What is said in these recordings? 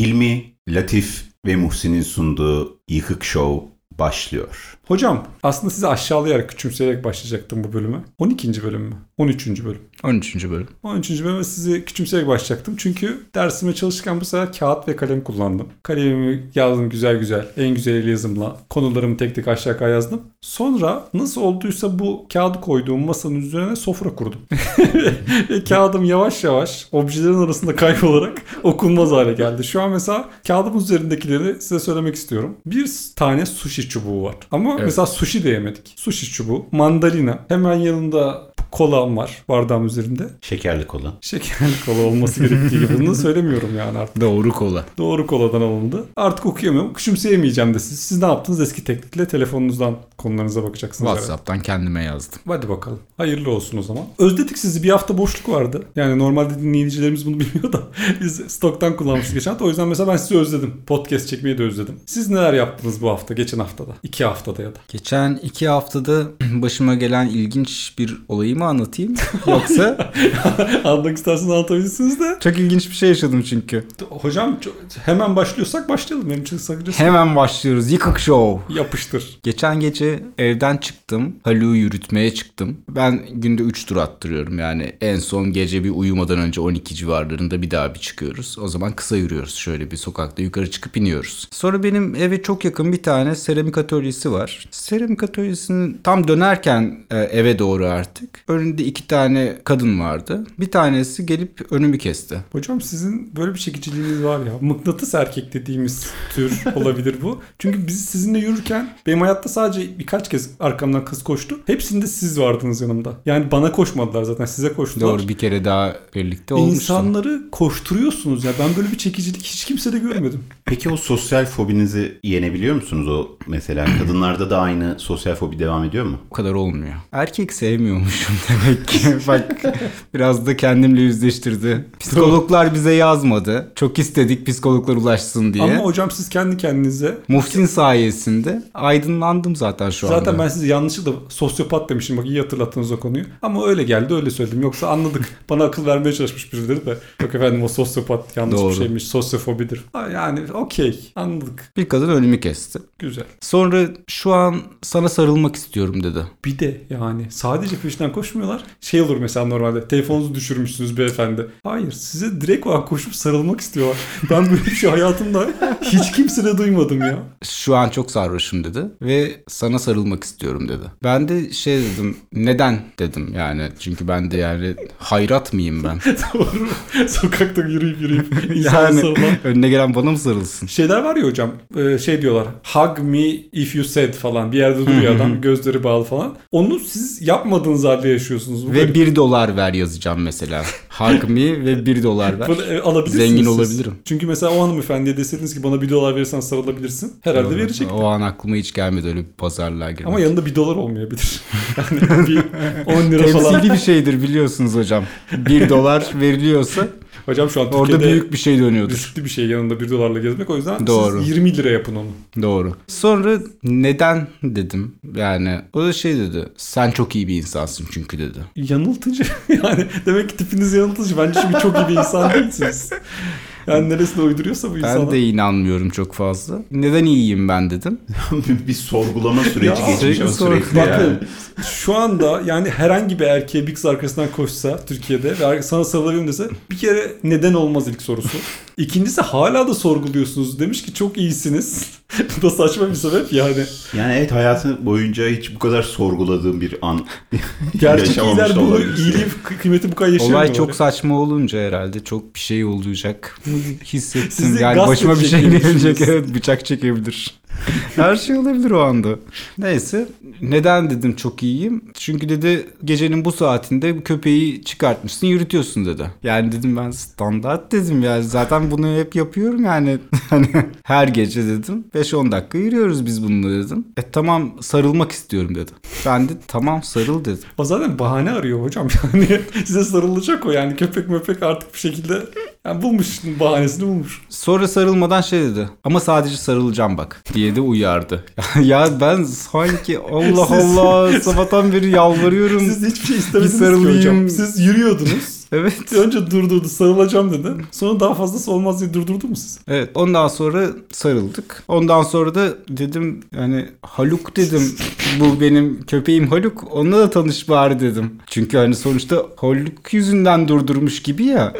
Hilmi, Latif ve Muhsin'in sunduğu Yıkık Show başlıyor. Hocam aslında sizi aşağılayarak küçümseyerek başlayacaktım bu bölüme. 12. bölüm mü? 13. bölüm. 13. bölüm. 13. bölüme sizi küçümseyerek başlayacaktım. Çünkü dersime çalışırken bu sefer kağıt ve kalem kullandım. Kalemimi yazdım güzel güzel. En güzel yazımla. Konularımı tek tek aşağı yukarı yazdım. Sonra nasıl olduysa bu kağıdı koyduğum masanın üzerine sofra kurdum. ve kağıdım yavaş yavaş objelerin arasında kaybolarak okunmaz hale geldi. Şu an mesela kağıdımın üzerindekileri size söylemek istiyorum. Bir tane sushi çubuğu var. Ama Evet. mesela sushi de yemedik. Sushi çubuğu, mandalina. Hemen yanında kolam var bardağım üzerinde. Şekerli kola. Şekerli kola olması gerektiği gibi. Bunu söylemiyorum yani artık. Doğru kola. Doğru koladan alındı. Artık okuyamıyorum. Küçümseyemeyeceğim de siz. Siz ne yaptınız? Eski teknikle telefonunuzdan konularınıza bakacaksınız. WhatsApp'tan kendime yazdım. Hadi bakalım. Hayırlı olsun o zaman. Özledik sizi. Bir hafta boşluk vardı. Yani normalde dinleyicilerimiz bunu bilmiyor da biz stoktan kullanmıştık geçen hafta. O yüzden mesela ben sizi özledim. Podcast çekmeyi de özledim. Siz neler yaptınız bu hafta? Geçen haftada. iki haftada ya da. Geçen iki haftada başıma gelen ilginç bir olayı mı anlatayım? Yoksa Anlamak isterseniz anlatabilirsiniz de. çok ilginç bir şey yaşadım çünkü. Hocam çok- hemen başlıyorsak başlayalım. Benim için sakıncası. Hemen başlıyoruz. Yıkık Show. Yapıştır. Geçen gece evden çıktım. Haluk'u yürütmeye çıktım. Ben günde 3 tur attırıyorum. Yani en son gece bir uyumadan önce 12 civarlarında bir daha bir çıkıyoruz. O zaman kısa yürüyoruz. Şöyle bir sokakta yukarı çıkıp iniyoruz. Sonra benim eve çok yakın bir tane seramik atölyesi var. Seramik atölyesinin tam dönerken e, eve doğru artık. Önünde iki tane kadın vardı. Bir tanesi gelip önümü kesti. Hocam sizin böyle bir çekiciliğiniz var ya. Mıknatıs erkek dediğimiz tür olabilir bu. Çünkü biz sizinle yürürken benim hayatta sadece birkaç kez arkamdan kız koştu. Hepsinde siz vardınız yanımda. Yani bana koşmadılar zaten size koştular. Doğru bir kere daha birlikte olmuştu. İnsanları koşturuyorsunuz ya. Ben böyle bir çekicilik hiç kimsede görmedim. Peki o sosyal fobinizi yenebiliyor musunuz? O mesela kadınlarda da aynı sosyal fobi devam ediyor mu? O kadar olmuyor. Erkek sevmiyormuşum demek ki. Bak biraz da kendimle yüzleştirdi. Psikologlar bize yazmadı. Çok istedik psikologlar ulaşsın diye. Ama hocam siz kendi kendinize Muhsin sayesinde aydınlandım zaten şu anda. Zaten ben size yanlışlıkla sosyopat demişim. Bak iyi hatırlattınız o konuyu. Ama öyle geldi öyle söyledim. Yoksa anladık. Bana akıl vermeye çalışmış birileri de. Yok efendim o sosyopat yanlış Doğru. bir şeymiş. Sosyofobidir. Yani okey anladık. Bir kadın önümü kesti. Güzel. Sonra şu an sana sarılmak istiyorum dedi. Bir de yani sadece peşinden koşmuyorlar. Şey olur mesela normalde telefonunuzu düşürmüşsünüz beyefendi. Hayır size direkt olarak koşup sarılmak istiyorlar. Ben böyle bir şey hayatımda hiç kimsede duymadım ya. Şu an çok sarhoşum dedi ve sana sarılmak istiyorum dedi. Ben de şey dedim neden dedim yani çünkü ben de yani hayrat mıyım ben? Doğru. Sokakta yürüyüp yürüyüp yani sarılan. önüne gelen bana mı sarılsın? Şeyler var ya hocam e, şey diyorlar hug me if you said falan bir yerde duruyor adam gözleri bağlı falan. Onu siz yapmadığınız halde yaşıyorsunuz. Bu Ve garip. bir dolar ver yazacağım mesela. Me ve bir dolar ver. Bunu, e, alabilirsiniz Zengin siz. olabilirim. Çünkü mesela o hanımefendiye deseydiniz ki bana bir dolar verirsen sarılabilirsin. Herhalde verecek. O an aklıma hiç gelmedi öyle bir pazarlığa girmek. Ama yanında bir dolar olmayabilir. Yani bir 10 lira falan. Temsili bir şeydir biliyorsunuz hocam. Bir dolar veriliyorsa Hocam şu an orada Türkiye'de büyük bir şey dönüyordur. riskli bir şey yanında bir dolarla gezmek. O yüzden Doğru. siz 20 lira yapın onu. Doğru. Sonra neden dedim. Yani o da şey dedi. Sen çok iyi bir insansın çünkü dedi. Yanıltıcı. yani demek ki tipiniz yanıltıcı. Bence şimdi çok iyi bir insan değilsiniz. Yani neresine uyduruyorsa bu insana. Ben de inanmıyorum çok fazla. Neden iyiyim ben dedim. bir sorgulama süreci geçmiş o sürekli yani. Bakın şu anda yani herhangi bir erkeğe bir kız arkasından koşsa Türkiye'de ve sana sarılabilirim dese bir kere neden olmaz ilk sorusu. İkincisi hala da sorguluyorsunuz. Demiş ki çok iyisiniz. bu da saçma bir sebep yani. Yani evet hayatı boyunca hiç bu kadar sorguladığım bir an Gerçek yaşamamış iyiler da bu olabilir. iyiliği kıymeti bu kadar yaşayamıyorlar. Olay çok saçma olunca herhalde çok bir şey olacak. Hissettim. Sizi yani başıma bir şey gelecek. Evet bıçak çekebilir. Her şey olabilir o anda. Neyse. Neden dedim çok iyiyim? Çünkü dedi gecenin bu saatinde köpeği çıkartmışsın yürütüyorsun dedi. Yani dedim ben standart dedim yani zaten bunu hep yapıyorum yani. Hani her gece dedim 5-10 dakika yürüyoruz biz bununla dedim. E tamam sarılmak istiyorum dedi. Ben de tamam sarıl dedim. O zaten bahane arıyor hocam yani size sarılacak o yani köpek möpek artık bir şekilde Yani bulmuş bahanesini bulmuş. Sonra sarılmadan şey dedi. Ama sadece sarılacağım bak diye de uyardı. ya ben sanki Allah Siz- Allah sabahtan beri yalvarıyorum. Siz hiçbir şey istemediniz ki hocam. Siz yürüyordunuz. Evet. Önce durdurdu sarılacağım dedi. Sonra daha fazlası olmaz diye durdurdu mu siz? Evet ondan sonra sarıldık. Ondan sonra da dedim yani Haluk dedim. Bu benim köpeğim Haluk. Onunla da tanış bari dedim. Çünkü hani sonuçta Haluk yüzünden durdurmuş gibi ya.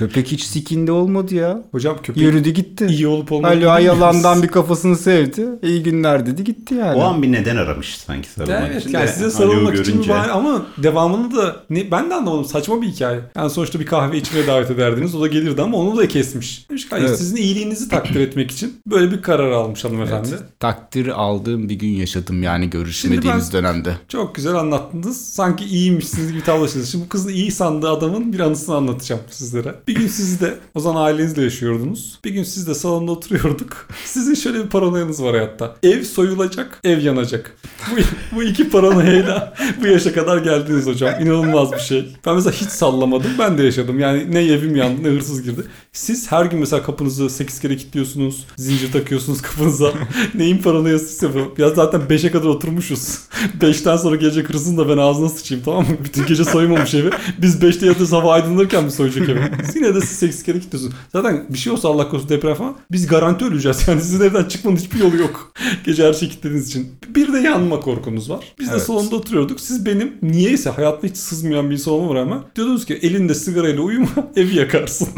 Köpek hiç sikinde olmadı ya. Hocam köpek Yürüdü gitti. iyi olup olmadığını bilmiyoruz. yalandan bir kafasını sevdi. İyi günler dedi gitti yani. O an bir neden aramış sanki sarılmak Evet için yani de. size Alo sarılmak için görünce. bahane ama devamını da ne, ben de anlamadım saçma bir hikaye. Yani sonuçta bir kahve içmeye davet ederdiniz o da gelirdi ama onu da kesmiş. Demiş ki Evet. sizin iyiliğinizi takdir etmek için böyle bir karar almış hanımefendi. Takdir aldığım bir gün yaşadım yani görüşmediğimiz Şimdi dönemde. Çok güzel anlattınız. Sanki iyiymişsiniz gibi tablaştınız. Şimdi bu kızın iyi sandığı adamın bir anısını anlatacağım sizlere. Bir gün siz de o zaman ailenizle yaşıyordunuz. Bir gün siz de salonda oturuyorduk. Sizin şöyle bir paranoyanız var hayatta. Ev soyulacak, ev yanacak. Bu, bu iki paranoyayla bu yaşa kadar geldiniz hocam. İnanılmaz bir şey. Ben mesela hiç sallamadım. Ben de yaşadım. Yani ne evim yandı ne hırsız girdi. Siz her gün mesela kapınızı 8 kere kilitliyorsunuz. Zincir takıyorsunuz kapınıza. Neyin paranoyasıysa bu. Ya zaten 5'e kadar oturmuşuz. 5'ten sonra gelecek hırsızın da ben ağzına sıçayım tamam mı? Bütün gece soymamış evi. Biz 5'te yatırız hava aydınlanırken mi soyacak evi? Yine de siz 8 kere kilitliyorsunuz. Zaten bir şey olsa Allah korusun deprem falan. Biz garanti öleceğiz. Yani sizin evden çıkmanın hiçbir yolu yok. Gece her şeyi kilitlediğiniz için. Bir de yanma korkunuz var. Biz de Evet. salonda oturuyorduk. Siz benim niyeyse hayatımda hiç sızmayan bir insan olmama rağmen diyordunuz ki elinde sigarayla uyuma evi yakarsın.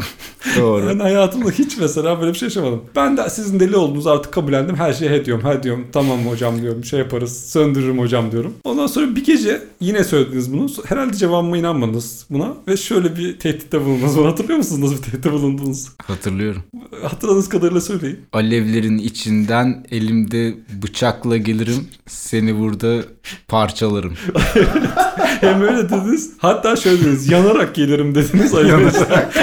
Doğru. Ben hayatımda hiç mesela böyle bir şey yaşamadım. Ben de sizin deli olduğunuzu artık kabullendim. Her şeye he diyorum. He diyorum. Tamam hocam diyorum. Şey yaparız. Söndürürüm hocam diyorum. Ondan sonra bir gece yine söylediniz bunu. Herhalde cevabıma inanmadınız buna. Ve şöyle bir tehditte bulundunuz. Bunu hatırlıyor musunuz? Nasıl bir tehditte bulundunuz? Hatırlıyorum. Hatırladığınız kadarıyla söyleyin. Alevlerin içinden elimde bıçakla gelirim. Seni burada parçalarım. Hem öyle dediniz. Hatta şöyle dediniz. Yanarak gelirim dediniz. Yanarak.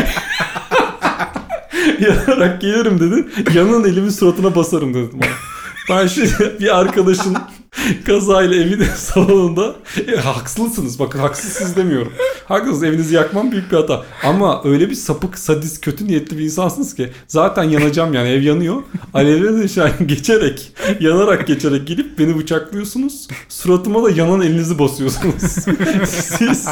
Yanarak gelirim dedin. Yanan elimi suratına basarım dedim. Ben şimdi bir arkadaşın kazayla evinin salonunda e, haksızsınız. Bakın haksızsınız demiyorum. Haklısınız evinizi yakmam büyük bir hata. Ama öyle bir sapık, sadist, kötü niyetli bir insansınız ki zaten yanacağım yani ev yanıyor. Alevlerin şahin geçerek, yanarak geçerek gelip beni bıçaklıyorsunuz. Suratıma da yanan elinizi basıyorsunuz. Siz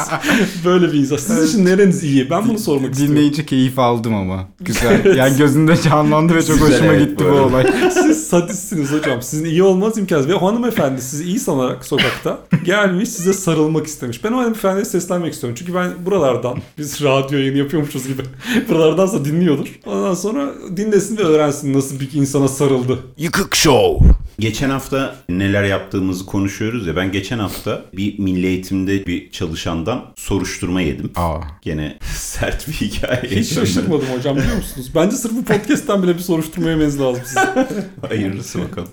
böyle bir insan. Sizin için nereniz iyi? Ben bunu sormak istiyorum. Dinleyici keyif aldım ama. Güzel. Yani gözünde canlandı ve çok Güzel, hoşuma evet, gitti böyle. bu olay. Siz sadistsiniz hocam. Sizin iyi olmaz imkansız. Ve o hanımefendi sizi iyi sanarak sokakta gelmiş size sarılmak istemiş. Ben o hanımefendiye seslenmek istiyorum. Çünkü ben buralardan biz radyo yayını yapıyormuşuz gibi buralardansa dinliyordur. Ondan sonra dinlesin ve öğrensin nasıl bir insana sarıldı. Yıkık Show. Geçen hafta neler yaptığımızı konuşuyoruz ya. Ben geçen hafta bir milli eğitimde bir çalışandan soruşturma yedim. Aa. Gene sert bir hikaye. Hiç şaşırmadım hocam biliyor musunuz? Bence sırf bu podcast'ten bile bir soruşturma yemeniz lazım size. Hayırlısı bakalım.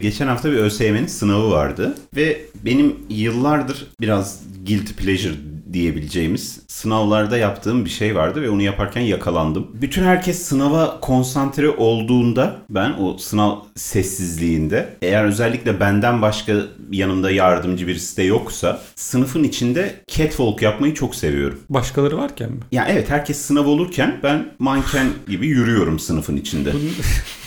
Geçen hafta bir ÖSYM'nin sınavı vardı ve benim yıllardır biraz guilty pleasure diyebileceğimiz sınavlarda yaptığım bir şey vardı ve onu yaparken yakalandım. Bütün herkes sınava konsantre olduğunda ben o sınav sessizliğinde eğer özellikle benden başka yanımda yardımcı birisi de yoksa sınıfın içinde catwalk yapmayı çok seviyorum. Başkaları varken mi? Ya evet herkes sınav olurken ben manken gibi yürüyorum sınıfın içinde.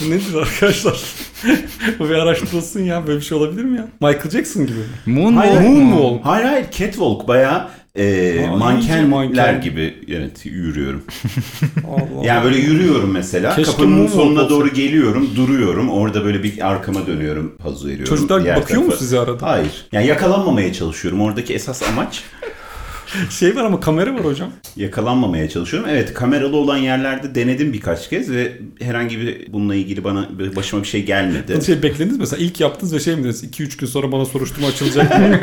Bu nedir arkadaşlar? Bu bir araştırılsın ya. Böyle bir şey olabilir mi ya? Michael Jackson gibi? Moonwalk Hayır, hayır. mu? Moonwalk. Hayır hayır catwalk bayağı e, mankenler manken. gibi evet yürüyorum. Allah Yani böyle yürüyorum mesela Keşke kapının sonuna olsa. doğru geliyorum duruyorum orada böyle bir arkama dönüyorum poz veriyorum. Çocuklar diğer bakıyor mu tarafa. size arada? Hayır. Yani yakalanmamaya çalışıyorum. Oradaki esas amaç Şey var ama kamera var hocam. yakalanmamaya çalışıyorum. Evet kameralı olan yerlerde denedim birkaç kez ve herhangi bir bununla ilgili bana başıma bir şey gelmedi. Şey beklendiniz mesela ilk yaptınız ve şey mi dediniz 2-3 gün sonra bana soruşturma açılacak mı?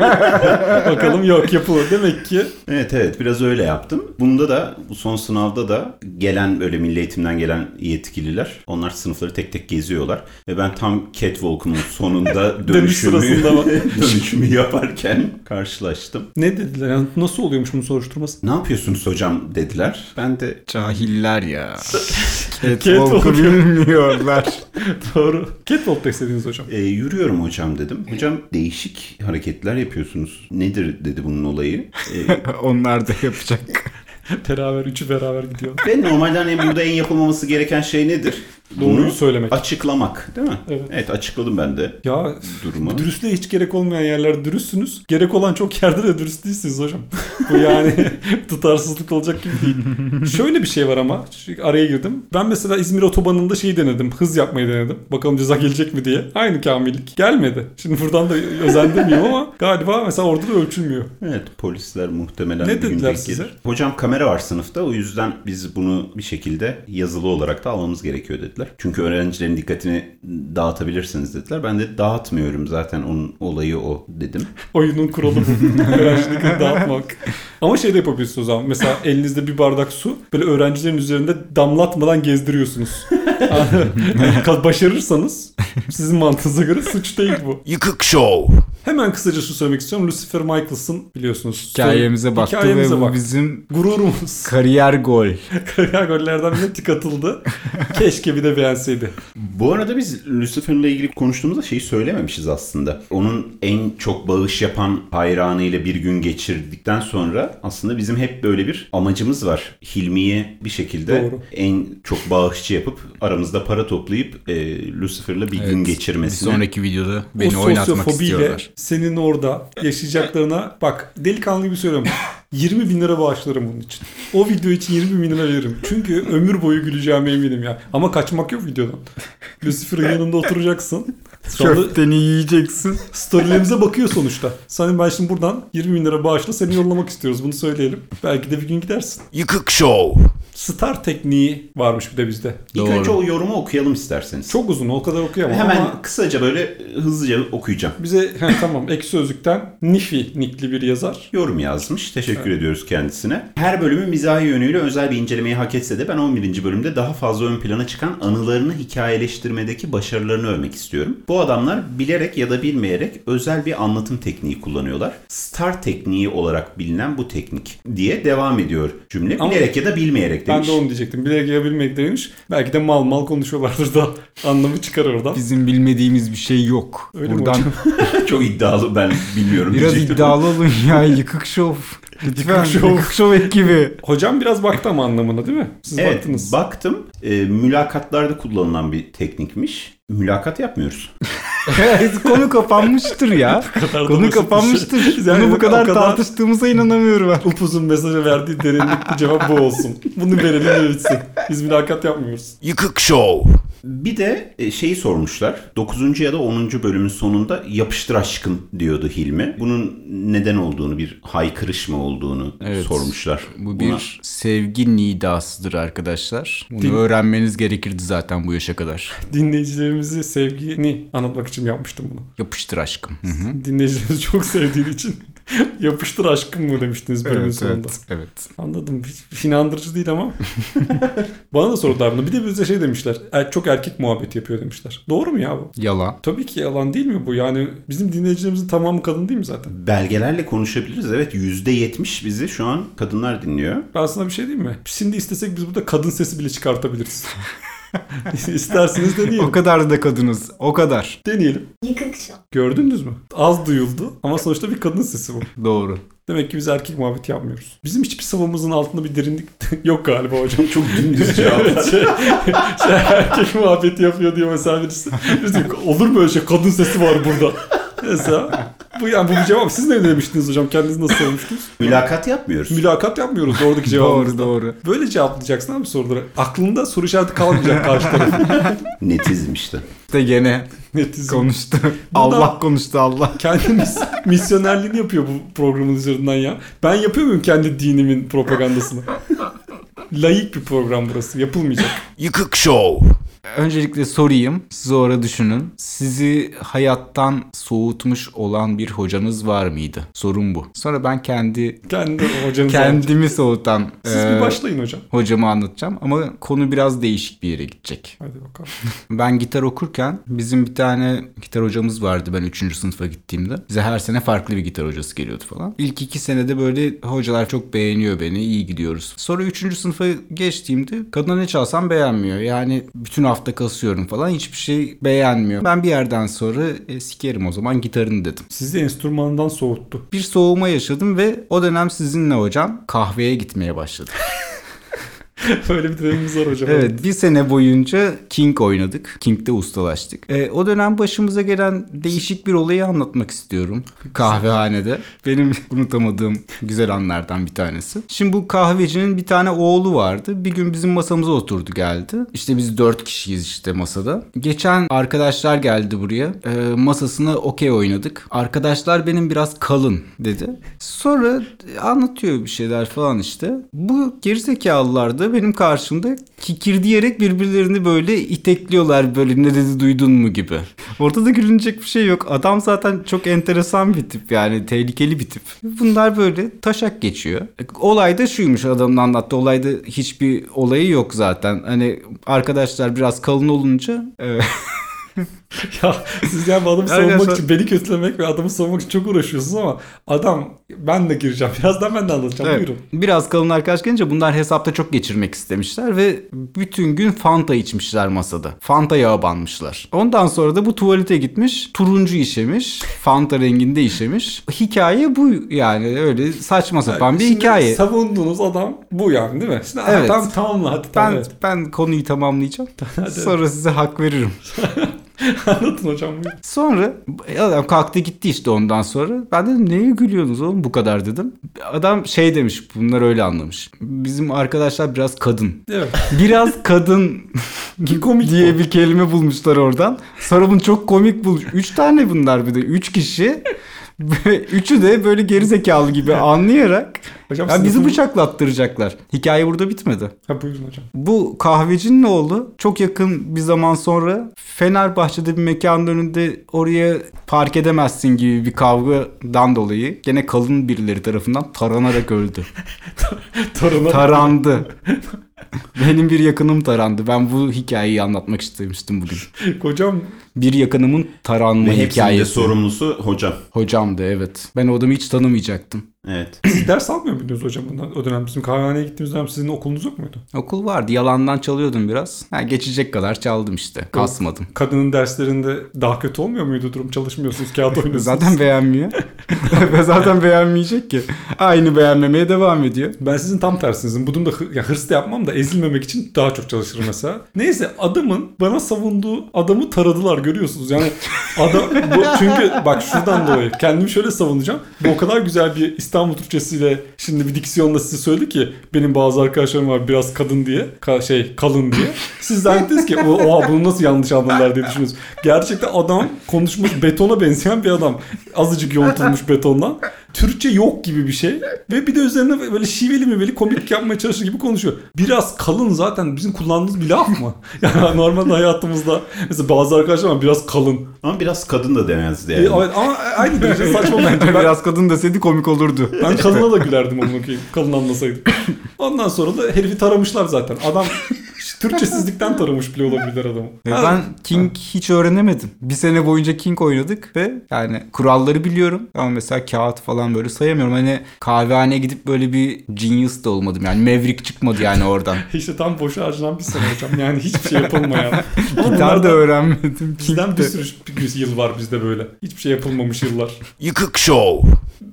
Bakalım yok yapılır. Demek ki Evet evet biraz öyle yaptım. Bunda da bu son sınavda da gelen böyle milli eğitimden gelen yetkililer onlar sınıfları tek tek geziyorlar. Ve ben tam catwalk'umun sonunda dönüşümü, dönüşümü yaparken karşılaştım. ne dediler? Yani nasıl oluyormuş bunun soruşturması? Ne yapıyorsunuz hocam dediler. Ben de Cahiller ya. Catwalk. Catwalk'u bilmiyorlar. Doğru. Catwalk da istediniz hocam. e, yürüyorum hocam dedim. Hocam değişik hareketler yapıyorsunuz. Nedir dedi bunun olayı. E, Onlar da yapacak. beraber üçü beraber gidiyor. Ve normalde hani burada en yapılmaması gereken şey nedir? Doğruyu Bunu söylemek. Açıklamak değil mi? Evet. açıkladım ben de Ya durumu. dürüstlüğe hiç gerek olmayan yerlerde dürüstsünüz. Gerek olan çok yerde de dürüst değilsiniz hocam. Bu yani tutarsızlık olacak gibi değil. Şöyle bir şey var ama araya girdim. Ben mesela İzmir otobanında şeyi denedim. Hız yapmayı denedim. Bakalım ceza gelecek mi diye. Aynı kamillik. Gelmedi. Şimdi buradan da özen demiyorum ama galiba mesela orada da ölçülmüyor. Evet polisler muhtemelen Ne bir dediler size? gelir. Hocam kamera var sınıfta o yüzden biz bunu bir şekilde yazılı olarak da almamız gerekiyor dediler. Çünkü öğrencilerin dikkatini dağıtabilirsiniz dediler. Ben de dağıtmıyorum zaten onun olayı o dedim. Oyunun kuralı bu. Öğrencilikleri dağıtmak. Ama şey de yapabiliyorsunuz o zaman. Mesela elinizde bir bardak su böyle öğrencilerin üzerinde damlatmadan gezdiriyorsunuz. Başarırsanız sizin mantığınıza göre suç değil bu. Yıkık Show. Hemen kısaca şu söylemek istiyorum. Lucifer Michaels'ın biliyorsunuz. Hikayemize baktı Hikayemize ve bu baktı. bizim Gururumuz. kariyer gol. Kariyer gollerden birine tik atıldı. Keşke bir de beğenseydi. Bu arada biz Lucifer'la ilgili konuştuğumuzda şeyi söylememişiz aslında. Onun en çok bağış yapan hayranıyla bir gün geçirdikten sonra aslında bizim hep böyle bir amacımız var. Hilmi'yi bir şekilde Doğru. en çok bağışçı yapıp aramızda para toplayıp e, Lucifer'la bir gün Bir geçirmesini. sonraki videoda beni o oynatmak istiyorlar. Senin orada yaşayacaklarına bak delikanlı gibi söylüyorum. 20 bin lira bağışlarım onun için. O video için 20 bin lira veririm. Çünkü ömür boyu güleceğime eminim ya. Ama kaçmak yok videodan. Lucifer'ın yanında oturacaksın. Sonra Köfteni yiyeceksin. storylerimize bakıyor sonuçta. Senin ben şimdi buradan 20 bin lira bağışla seni yollamak istiyoruz. Bunu söyleyelim. Belki de bir gün gidersin. Yıkık Show. Star tekniği varmış bir de bizde. İlk Doğru. önce o yorumu okuyalım isterseniz. Çok uzun o kadar okuyamam Hemen ama kısaca böyle hızlıca okuyacağım. bize he, tamam ek sözlükten Nifi nickli bir yazar. Yorum yazmış. Teşekkür ediyoruz kendisine. Her bölümü mizahi yönüyle özel bir incelemeyi hak etse de ben 11. bölümde daha fazla ön plana çıkan anılarını hikayeleştirmedeki başarılarını övmek istiyorum. Bu adamlar bilerek ya da bilmeyerek özel bir anlatım tekniği kullanıyorlar. Star tekniği olarak bilinen bu teknik diye devam ediyor cümle. Ama bilerek ya da bilmeyerek Ben demiş. de onu diyecektim. Bilerek ya bilmek demiş. Belki de mal mal konuşuyorlardır da anlamı çıkar oradan. Bizim bilmediğimiz bir şey yok. Öyle mi Buradan hocam? Çok iddialı ben bilmiyorum. biraz diyecektim. iddialı olun ya. Yıkık Show. Lütfen. Show. Ekibi. Hocam biraz baktı ama anlamına değil mi? Siz Evet baktınız. baktım. E, mülakatlarda kullanılan bir teknikmiş. Mülakat yapmıyoruz. Konu kapanmıştır ya. Konu kapanmıştır. şey. Yani Bunu bu kadar, kadar- tartıştığımıza inanamıyorum ben. Upuzun mesaja verdiği derinlikli cevap bu olsun. Bunu verelim ve bitsin. Biz mülakat yapmıyoruz. Yıkık Show. Bir de e, şeyi sormuşlar. 9. ya da 10. bölümün sonunda yapıştır aşkım diyordu Hilmi. Bunun neden olduğunu, bir haykırış mı olduğunu Evet. sormuşlar. Bu Buna- bir sevgi nidasıdır arkadaşlar. Bunu Din- öğrenmeniz gerekirdi zaten bu yaşa kadar. Dinleyicilerimizi sevgini anlatmak için yapmıştım bunu. Yapıştır aşkım. Hı hı. Dinleyicilerimizi çok sevdiğin için yapıştır aşkım mı demiştiniz bölümün Evet, sonunda. evet, evet. Anladım. Hiç inandırıcı değil ama. Bana da sordular bunu. Bir de bize şey demişler. "Er- Çok erkek muhabbeti yapıyor demişler. Doğru mu ya bu? Yalan. Tabii ki yalan değil mi bu? Yani bizim dinleyicilerimizin tamamı kadın değil mi zaten? Belgelerle konuşabiliriz. Evet %70 bizi şu an kadınlar dinliyor. Ben sana bir şey diyeyim mi? Şimdi istesek biz burada kadın sesi bile çıkartabiliriz. İsterseniz deneyelim. O kadar da kadınız. O kadar. Deneyelim. Yıkık şov. Gördünüz mü? Az duyuldu ama sonuçta bir kadın sesi bu. Doğru. Demek ki biz erkek muhabbeti yapmıyoruz. Bizim hiçbir savunmamızın altında bir derinlik yok galiba hocam. Çok dümdüz cevap. şey, şey, erkek muhabbeti yapıyor diyor mesela birisi. Biz diyor, olur mu öyle şey? Kadın sesi var burada. Mesela bu yani bu bir cevap. Siz ne demiştiniz hocam? Kendiniz nasıl sormuştunuz? Mülakat yapmıyoruz. Mülakat yapmıyoruz oradaki Doğru cevabımızda. doğru. Böyle cevaplayacaksın abi soruları. Aklında soru işareti kalmayacak karşı tarafın. Netizm işte. İşte gene Netizm. konuştu. Allah konuştu Allah. Kendi mis- misyonerliğini yapıyor bu programın üzerinden ya. Ben yapıyor muyum kendi dinimin propagandasını? Layık bir program burası. Yapılmayacak. Yıkık Show. Öncelikle sorayım. Sonra düşünün. Sizi hayattan soğutmuş olan bir hocanız var mıydı? Sorun bu. Sonra ben kendi Kendi hocanızı kendimi soğutan Siz e, bir başlayın hocam. hocamı anlatacağım ama konu biraz değişik bir yere gidecek. Hadi bakalım. Ben gitar okurken bizim bir tane gitar hocamız vardı ben 3. sınıfa gittiğimde. Bize her sene farklı bir gitar hocası geliyordu falan. İlk iki senede böyle hocalar çok beğeniyor beni, iyi gidiyoruz. Sonra 3. sınıfa geçtiğimde kadına ne çalsam beğenmiyor. Yani bütün hafta hafta kasıyorum falan hiçbir şey beğenmiyor. Ben bir yerden sonra e, sikerim o zaman gitarını dedim. Sizi enstrümandan soğuttu. Bir soğuma yaşadım ve o dönem sizinle hocam kahveye gitmeye başladım. Öyle bir dönemimiz var hocam. Evet bir sene boyunca King oynadık. King'de ustalaştık. E, o dönem başımıza gelen değişik bir olayı anlatmak istiyorum. Kahvehanede. Benim unutamadığım güzel anlardan bir tanesi. Şimdi bu kahvecinin bir tane oğlu vardı. Bir gün bizim masamıza oturdu geldi. İşte biz dört kişiyiz işte masada. Geçen arkadaşlar geldi buraya. E, masasına okey oynadık. Arkadaşlar benim biraz kalın dedi. Sonra anlatıyor bir şeyler falan işte. Bu gerizekalılar da benim karşımda kikir diyerek birbirlerini böyle itekliyorlar böyle ne dedi duydun mu gibi. Ortada gülünecek bir şey yok. Adam zaten çok enteresan bir tip yani tehlikeli bir tip. Bunlar böyle taşak geçiyor. Olay da şuymuş adamın anlattığı olayda hiçbir olayı yok zaten. Hani arkadaşlar biraz kalın olunca e, ya siz yani bu adamı Yani savunmak sen- için beni kötülemek ve adamı savunmak için çok uğraşıyorsunuz ama adam ben de gireceğim. Birazdan ben de anlatacağım. Evet. Buyurun. Biraz kalın arkadaş gelince bunlar hesapta çok geçirmek istemişler ve bütün gün Fanta içmişler masada. Fanta yağı banmışlar. Ondan sonra da bu tuvalete gitmiş, turuncu işemiş, Fanta renginde işemiş. Hikaye bu yani öyle saçma sapan bir Şimdi hikaye. Savunduğunuz adam bu yani değil mi? Şimdi Evet. tamam tamamla hadi tamam. Ben evet. ben konuyu tamamlayacağım. Sonra size hak veririm. Anlatın hocam. Sonra adam kalktı gitti işte ondan sonra. Ben dedim neye gülüyorsunuz oğlum bu kadar dedim. Adam şey demiş bunlar öyle anlamış. Bizim arkadaşlar biraz kadın. Evet. Biraz kadın komik diye bir kelime bulmuşlar oradan. Sonra bunu çok komik bulmuş. Üç tane bunlar bir de. Üç kişi. Üçü de böyle gerizekalı gibi anlayarak Hocam ya bizi lafını- bıçaklattıracaklar. Hikaye burada bitmedi. Ha buyurun hocam. Bu kahvecinin oğlu çok yakın bir zaman sonra Fenerbahçe'de bir mekanın önünde oraya park edemezsin gibi bir kavgadan dolayı gene kalın birileri tarafından taranarak öldü. Toruna Tarandı. Benim bir yakınım tarandı. Ben bu hikayeyi anlatmak istemiştim bugün. Hocam Bir yakınımın taranma Ve hepsinin de hikayesi. sorumlusu hocam. Hocamdı evet. Ben o adamı hiç tanımayacaktım. Evet. siz ders almıyor muydunuz hocam bundan? O dönem bizim kahvehaneye gittiğimiz dönem sizin okulunuz yok muydu? Okul vardı. Yalandan çalıyordum biraz. Ha, geçecek kadar çaldım işte. Kasmadım. Kadının derslerinde daha kötü olmuyor muydu durum? Çalışmıyorsunuz, kağıt oynuyorsunuz. Zaten beğenmiyor. Ve zaten beğenmeyecek ki. Aynı beğenmemeye devam ediyor. Ben sizin tam tersinizim. Bu durumda hı- ya hırs da yapmam da ezilmemek için daha çok çalışırım mesela. Neyse adamın bana savunduğu adamı taradılar görüyorsunuz. Yani adam bu, çünkü bak şuradan dolayı kendimi şöyle savunacağım. Bu o kadar güzel bir İstanbul Türkçesiyle şimdi bir diksiyonla size söyledi ki benim bazı arkadaşlarım var biraz kadın diye ka- şey kalın diye. Siz zannettiniz ki o, oha bunu nasıl yanlış anladılar diye düşünüyorsunuz. Gerçekten adam konuşmuş betona benzeyen bir adam. Azıcık yontulmuş betondan. Türkçe yok gibi bir şey. Ve bir de üzerine böyle şiveli miveli komik yapmaya çalışır gibi konuşuyor. Biraz kalın zaten bizim kullandığımız bir laf mı? Yani normalde hayatımızda mesela bazı arkadaşlar var biraz kalın. Ama biraz kadın da demezdi E, yani. evet, ama aynı derece saçma bence. Ben, Biraz kadın deseydi komik olurdu. ben kalına da gülerdim onu okuyayım. Kalın anlasaydım. Ondan sonra da herifi taramışlar zaten. Adam Türkçesizlikten taramış bile olabilir adamı. Ha, ben King hiç öğrenemedim. Bir sene boyunca King oynadık ve yani kuralları biliyorum ama mesela kağıt falan böyle sayamıyorum. Hani kahvehaneye gidip böyle bir genius da olmadım yani Maverick çıkmadı yani oradan. İşte tam boşa harcanan bir sene hocam. Yani hiçbir şey yapılmayan. Gitar da öğrenmedim. Bizden bir sürü bir yıl var bizde böyle. Hiçbir şey yapılmamış yıllar. Yıkık show.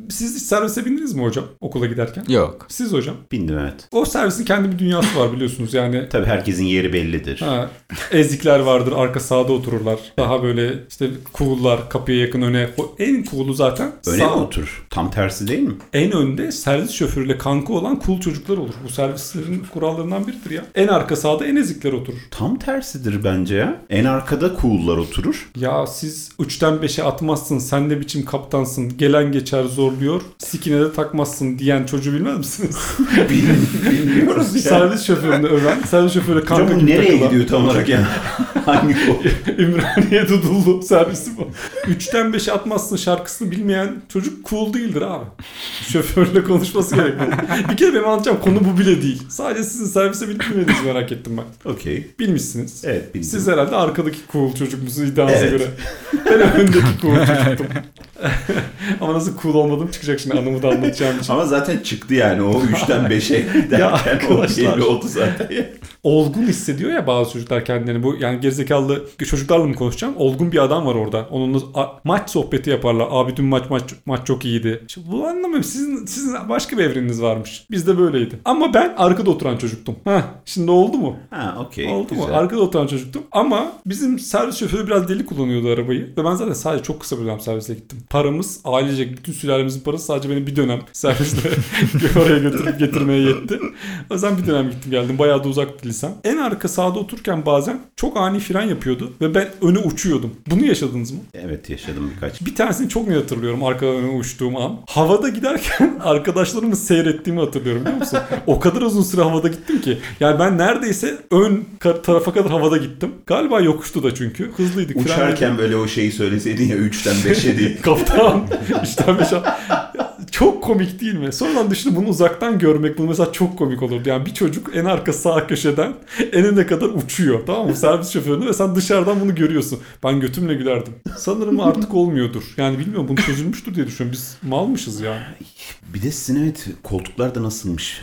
Siz hiç servise bindiniz mi hocam okula giderken? Yok. Siz hocam. Bindim evet. O servisin kendi bir dünyası var biliyorsunuz yani. Tabii herkesin yeri bellidir. Ha, ezikler vardır arka sağda otururlar. Daha böyle işte cool'lar kapıya yakın öne. O en cool'u zaten Öne sağ- mi otur? Tam tersi değil mi? En önde servis şoförüyle kanka olan cool çocuklar olur. Bu servislerin kurallarından biridir ya. En arka sağda en ezikler oturur. Tam tersidir bence ya. En arkada cool'lar oturur. Ya siz 3'ten 5'e atmazsın sen ne biçim kaptansın gelen geçer zorluyor sikine de takmazsın diyen çocuğu bilmez misiniz? Bilmiyoruz ya. servis şoförünü öven servis şoförü kanka Hocam bu gibi nereye takılan. gidiyor tam olarak yani? Hangi kol? Ümraniye Dudullu servisi bu. 3'ten 5'e atmazsın şarkısını bilmeyen çocuk cool değildir abi. Şoförle konuşması gerekiyor. Bir kere benim anlatacağım konu bu bile değil. Sadece sizin servise bilip bilmediğinizi merak ettim ben. Okey. Bilmişsiniz. Evet bildim. Siz herhalde arkadaki cool çocuk musunuz iddianıza Evet. göre. Ben öndeki cool çocuktum. Ama nasıl cool olmadım çıkacak şimdi anımı da anlatacağım için. Ama zaten çıktı yani o 3'ten 5'e derken o belli oldu zaten. olgun hissediyor ya bazı çocuklar kendilerini. Bu yani gerizekalı çocuklarla mı konuşacağım? Olgun bir adam var orada. Onunla maç sohbeti yaparlar. Abi dün maç maç maç çok iyiydi. İşte bu anlamıyorum. Sizin sizin başka bir evreniniz varmış. Bizde böyleydi. Ama ben arkada oturan çocuktum. Heh, şimdi oldu mu? Ha okey. Oldu mu? güzel. Arkada oturan çocuktum. Ama bizim servis şoförü biraz deli kullanıyordu arabayı. Ve ben zaten sadece çok kısa bir dönem servise gittim. Paramız ailecek bütün ailemizin parası sadece beni bir dönem servisle oraya götürüp getirmeye yetti. O yüzden bir dönem gittim geldim. Bayağı da uzaktı lisem. En arka sağda otururken bazen çok ani fren yapıyordu ve ben öne uçuyordum. Bunu yaşadınız mı? Evet yaşadım birkaç. Bir tanesini çok net hatırlıyorum arkadan öne uçtuğum an. Havada giderken arkadaşlarımı seyrettiğimi hatırlıyorum biliyor musun? o kadar uzun süre havada gittim ki. Yani ben neredeyse ön tarafa kadar havada gittim. Galiba yokuştu da çünkü. Hızlıydık. Uçarken frenledim. böyle o şeyi söyleseydin ya 3'ten 5'e değil. Kaptan 3'ten 5'e çok komik değil mi? Sonradan düşündüm bunu uzaktan görmek bunu mesela çok komik olurdu. Yani bir çocuk en arka sağ köşeden enine kadar uçuyor tamam mı? Servis şoförünü ve sen dışarıdan bunu görüyorsun. Ben götümle gülerdim. Sanırım artık olmuyordur. Yani bilmiyorum bunu çözülmüştür diye düşünüyorum. Biz malmışız yani. Bir de sizin evet koltuklar da nasılmış?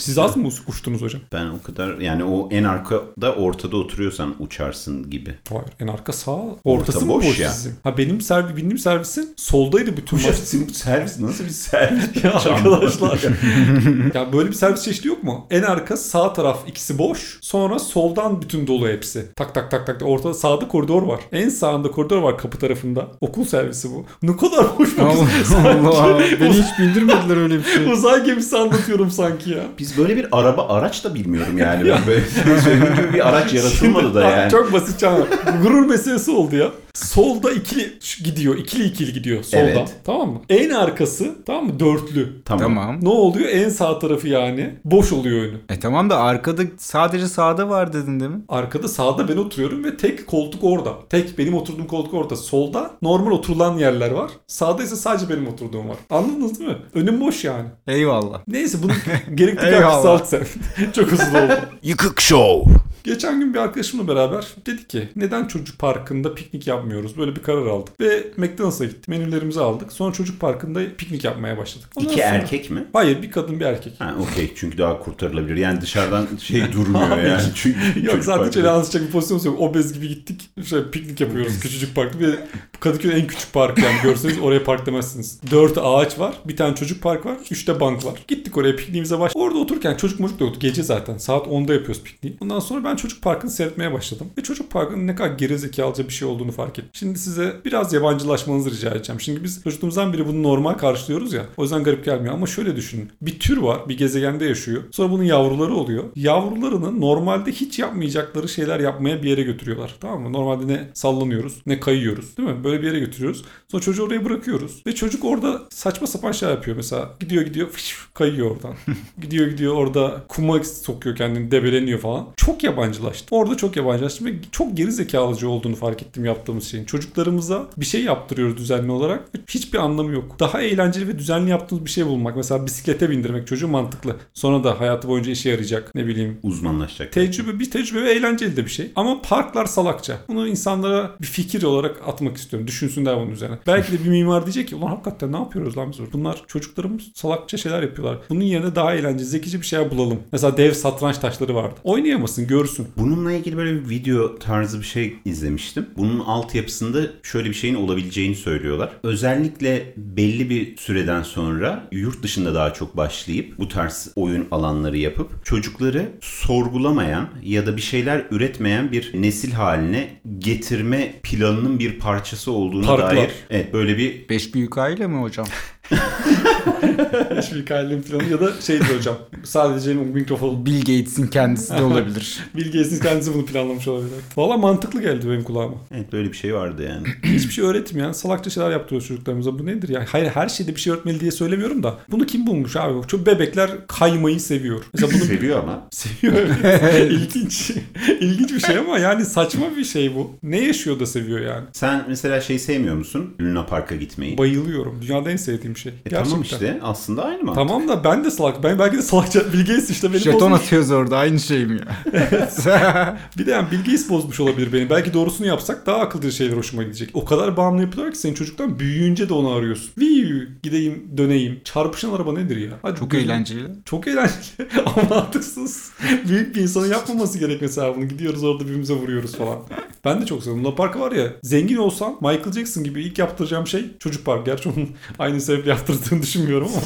Siz az mı uçtunuz hocam? Ben o kadar yani o en arkada ortada oturuyorsan uçarsın gibi. Hayır. En arka sağ. Ortası Orta mı boş boş, ya. sizin? Ha benim servis, bindiğim servisin soldaydı bütün maç. servis nasıl bir servis? Ya arkadaşlar. ya böyle bir servis çeşidi yok mu? En arka sağ taraf ikisi boş. Sonra soldan bütün dolu hepsi. Tak tak tak tak. Ortada sağda koridor var. En sağında koridor var kapı tarafında. Okul servisi bu. Ne kadar boş. Allah Allah. Beni hiç bindirmediler öyle bir şey. Uzay gemisi anlatıyorum sanki ya. Biz böyle bir araba araç da bilmiyorum yani. Ben böyle söylediğim gibi bir araç yaratılmadı da yani. Çok basit canım. Gurur meselesi oldu ya. Solda ikili gidiyor. ikili ikili gidiyor solda. Evet. Tamam mı? En arkası tamam mı? Dörtlü. Tamam. Tamam. Ne oluyor? En sağ tarafı yani. Boş oluyor önü. E tamam da arkada sadece sağda var dedin değil mi? Arkada sağda ben oturuyorum ve tek koltuk orada. Tek benim oturduğum koltuk orada. Solda normal oturulan yerler var. Sağda ise sadece benim oturduğum var. Anladınız değil mi? Önüm boş yani. Eyvallah. Neyse bunu gerekli kadar kısalt sen. Çok hızlı oldu. Yıkık Show. Geçen gün bir arkadaşımla beraber dedik ki neden çocuk parkında piknik yapmıyoruz? Böyle bir karar aldık. Ve McDonald's'a gittik. Menülerimizi aldık. Sonra çocuk parkında piknik yapmaya başladık. Ondan İki sonra- erkek mi? Hayır bir kadın bir erkek. Ha okey çünkü daha kurtarılabilir. Yani dışarıdan şey durmuyor yani. Çünkü Yok zaten parkı- şöyle anlatacak bir pozisyonumuz yok. Obez gibi gittik. Şöyle piknik yapıyoruz küçücük parkta. Bir Kadıköy'ün en küçük parkı yani görseniz oraya park demezsiniz. Dört ağaç var. Bir tane çocuk park var. Üç de bank var. Gittik oraya pikniğimize baş. Orada otururken çocuk mucuk da yoktu. Gece zaten. Saat 10'da yapıyoruz pikniği. Ondan sonra ben çocuk parkını seyretmeye başladım. Ve çocuk parkının ne kadar gerizekalıca bir şey olduğunu fark ettim. Şimdi size biraz yabancılaşmanızı rica edeceğim. Çünkü biz çocukluğumuzdan beri bunu normal karşılıyoruz ya. O yüzden garip gelmiyor. Ama şöyle düşünün. Bir tür var. Bir gezegende yaşıyor. Sonra bunun yavruları oluyor. Yavrularını normalde hiç yapmayacakları şeyler yapmaya bir yere götürüyorlar. Tamam mı? Normalde ne sallanıyoruz ne kayıyoruz. Değil mi? Böyle bir yere götürüyoruz. Sonra çocuğu oraya bırakıyoruz. Ve çocuk orada saçma sapan şey yapıyor. Mesela gidiyor gidiyor fış, kayıyor oradan. gidiyor gidiyor orada kuma sokuyor kendini debeleniyor falan. Çok yabancılaştım. Orada çok yabancılaştım ve çok geri zekalıcı olduğunu fark ettim yaptığımız şeyin. Çocuklarımıza bir şey yaptırıyoruz düzenli olarak. Hiçbir anlamı yok. Daha eğlenceli ve düzenli yaptığımız bir şey bulmak. Mesela bisiklete bindirmek çocuğu mantıklı. Sonra da hayatı boyunca işe yarayacak. Ne bileyim uzmanlaşacak. Tecrübe bir tecrübe ve eğlenceli de bir şey. Ama parklar salakça. Bunu insanlara bir fikir olarak atmak istiyorum. Düşünsünler bunun üzerine. Belki de bir mimar diyecek ki ulan hakikaten ne yapıyoruz lan biz burada? Bunlar çocuklarımız salakça şeyler yapıyorlar. Bunun yerine daha eğlenceli, zekice bir şeyler bulalım. Mesela dev satranç taşları vardı. Oynayamasın, görsün. Bununla ilgili böyle bir video tarzı bir şey izlemiştim. Bunun altyapısında şöyle bir şeyin olabileceğini söylüyorlar. Özellikle belli bir süreden sonra yurt dışında daha çok başlayıp bu tarz oyun alanları yapıp çocukları sorgulamayan ya da bir şeyler üretmeyen bir nesil haline getirme planının bir parçası olduğuna Parklar. dair evet böyle bir Beş büyük aile mi hocam? Hiçbir hikayenin planı ya da şeydi hocam. Sadece mikrofon Bill Gates'in kendisi de olabilir. Bill Gates'in kendisi bunu planlamış olabilir. Valla mantıklı geldi benim kulağıma. evet böyle bir şey vardı yani. Hiçbir şey öğretmeyen salakça şeyler yaptırıyoruz çocuklarımıza. Bu nedir ya? Hayır her şeyde bir şey öğretmeli diye söylemiyorum da. Bunu kim bulmuş abi? Çok bebekler kaymayı seviyor. Mesela bunu Seviyor ama. seviyor. evet. İlginç. İlginç bir şey ama yani saçma bir şey bu. Ne yaşıyor da seviyor yani. Sen mesela şey sevmiyor musun? Luna Park'a gitmeyi. Bayılıyorum. Dünyada en sevdiğim şey. E Gerçekten. tamam işte aslında aynı mantık. Tamam da ben de salak. Ben belki de salakça Bill Gates işte beni Jeton bozmuş. atıyoruz orada aynı şey mi ya? Bir de yani Bill Gates bozmuş olabilir beni. Belki doğrusunu yapsak daha akıllıca şeyler hoşuma gidecek. O kadar bağımlı yapıyorlar ki senin çocuktan büyüyünce de onu arıyorsun. Viyu, gideyim döneyim. Çarpışan araba nedir ya? Hadi Çok gözüm- eğlenceli. Çok eğlenceli ama mantıksız. Büyük bir insanın yapmaması gerek mesela bunu. Gidiyoruz orada birbirimize vuruyoruz falan. Ben de çok seviyorum. Luna Park var ya zengin olsam Michael Jackson gibi ilk yaptıracağım şey çocuk park. Gerçi onun aynı sebeple yaptırdığını düşünmüyorum ama.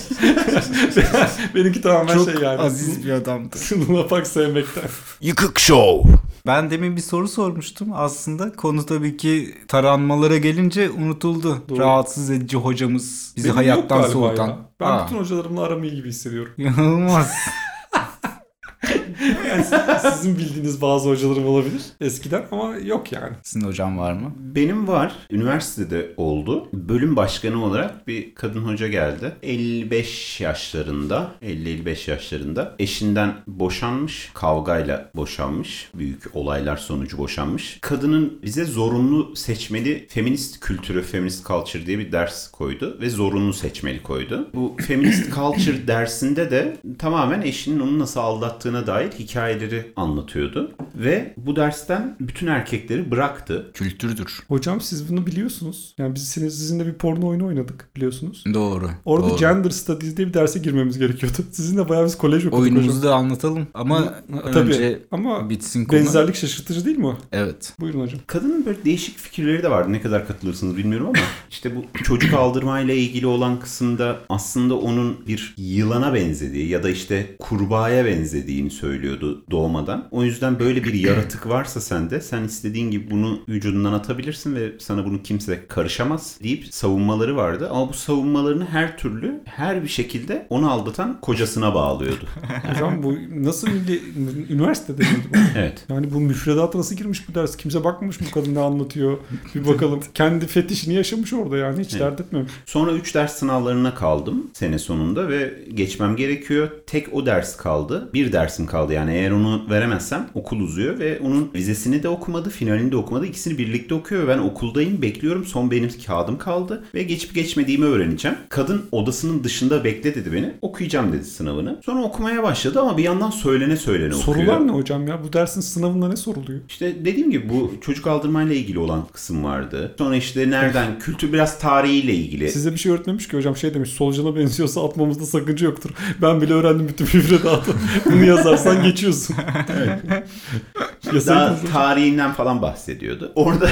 Benimki tamamen Çok şey yani. aziz bir adamdı. Luna Park sevmekten. Yıkık Show. Ben demin bir soru sormuştum. Aslında konu tabii ki taranmalara gelince unutuldu. Doğru. Rahatsız edici hocamız bizi Benim hayattan soğutan. ya. Ben Aa, bütün hocalarımla aramı iyi gibi hissediyorum. İnanılmaz. Yani sizin bildiğiniz bazı hocalarım olabilir eskiden ama yok yani. Sizin hocam var mı? Benim var. Üniversitede oldu. Bölüm başkanı olarak bir kadın hoca geldi. 55 yaşlarında, 50-55 yaşlarında. Eşinden boşanmış, kavgayla boşanmış. Büyük olaylar sonucu boşanmış. Kadının bize zorunlu seçmeli feminist kültürü, feminist culture diye bir ders koydu ve zorunlu seçmeli koydu. Bu feminist culture dersinde de tamamen eşinin onu nasıl aldattığına dair hikayeleri anlatıyordu. Ve bu dersten bütün erkekleri bıraktı. Kültürdür. Hocam siz bunu biliyorsunuz. Yani biz sizinle bir porno oyunu oynadık biliyorsunuz. Doğru. Orada doğru. Gender Studies diye bir derse girmemiz gerekiyordu. Sizinle bayağı biz kolej okuduk Oyunumuzu hocam. da anlatalım ama Ha, tabii. önce Ama bitsin konu. benzerlik şaşırtıcı değil mi o? Evet. Buyurun hocam. Kadının böyle değişik fikirleri de vardı. Ne kadar katılırsınız bilmiyorum ama işte bu çocuk aldırmayla ilgili olan kısımda aslında onun bir yılana benzediği ya da işte kurbağaya benzediğini söylüyordu doğmadan. O yüzden böyle bir yaratık varsa sende sen istediğin gibi bunu vücudundan atabilirsin ve sana bunu kimse karışamaz deyip savunmaları vardı. Ama bu savunmalarını her türlü her bir şekilde onu aldatan kocasına bağlıyordu. Hocam bu nasıl milli üniversitede? Evet. Yani bu müfredata nasıl girmiş bu ders? Kimse bakmamış bu kadın ne anlatıyor? Bir bakalım. Kendi fetişini yaşamış orada yani. Hiç Evet. dert etmemiş. Sonra 3 ders sınavlarına kaldım sene sonunda ve geçmem gerekiyor. Tek o ders kaldı. Bir dersim kaldı yani eğer onu veremezsem okul uzuyor ve onun vizesini de okumadı, finalini de okumadı. İkisini birlikte okuyor ve ben okuldayım, bekliyorum. Son benim kağıdım kaldı ve geçip geçmediğimi öğreneceğim. Kadın odasının dışında bekle dedi beni. Okuyacağım dedi sınavını. Sonra okumaya başladı ama bir yandan söylene söylene okuyor. Sorular ne hocam ya? Bu dersin sınavında ne soruluyor? İşte dediğim gibi bu çocuk aldırmayla ilgili olan kısım vardı. Sonra işte nereden kültür biraz tarihiyle ilgili. Size bir şey öğretmemiş ki hocam şey demiş solucana benziyorsa atmamızda sakınca yoktur. Ben bile öğrendim bütün müfredatı. Bunu yazarsan geçiyorsun. Daha Yasaydınız hocam. tarihinden falan bahsediyordu. Orada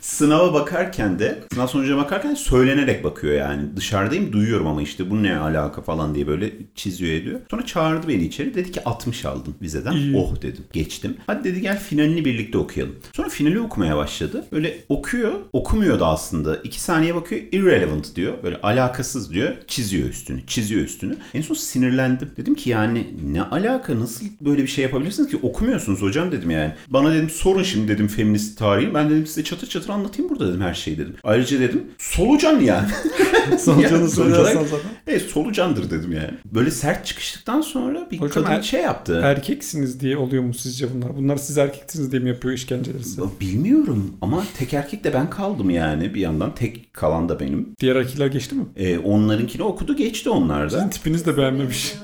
sınava bakarken de sınav sonucuna bakarken söylenerek bakıyor yani. Dışarıdayım duyuyorum ama işte bu ne alaka falan diye böyle çiziyor ediyor. Sonra çağırdı beni içeri. Dedi ki 60 aldın vizeden. İyi. Oh dedim. Geçtim. Hadi dedi gel finalini birlikte okuyalım. Sonra finali okumaya başladı. Böyle okuyor. Okumuyordu aslında. İki saniye bakıyor. Irrelevant diyor. Böyle alakasız diyor. Çiziyor üstünü. Çiziyor üstünü. En son sinirlendim. Dedim ki yani ne alaka? Nasıl böyle bir şey yapabilirsiniz ki? Okumuyorsunuz hocam dedim yani. Bana dedim sorun şimdi dedim feminist tarihi. Ben dedim size çatır çatır anlatayım burada dedim her şeyi dedim. Ayrıca dedim solucan yani. Solucanı Yani olarak- zaten. Evet solucandır dedim yani. Böyle sert çıkıştıktan sonra bir Hocam, kadın er- şey yaptı. Erkeksiniz diye oluyor mu sizce bunlar? Bunlar siz erkeksiniz diye mi yapıyor işkenceleri size? Bilmiyorum ama tek erkek de ben kaldım yani bir yandan tek kalan da benim. Diğer erkekler geçti mi? Ee, onlarınkini okudu geçti onlar Sizin da. tipiniz de beğenmemiş.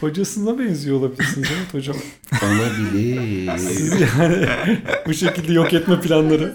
Kocasına benziyor olabilirsiniz evet hocam. Olabilir. Siz yani bu şekilde yok etme planları.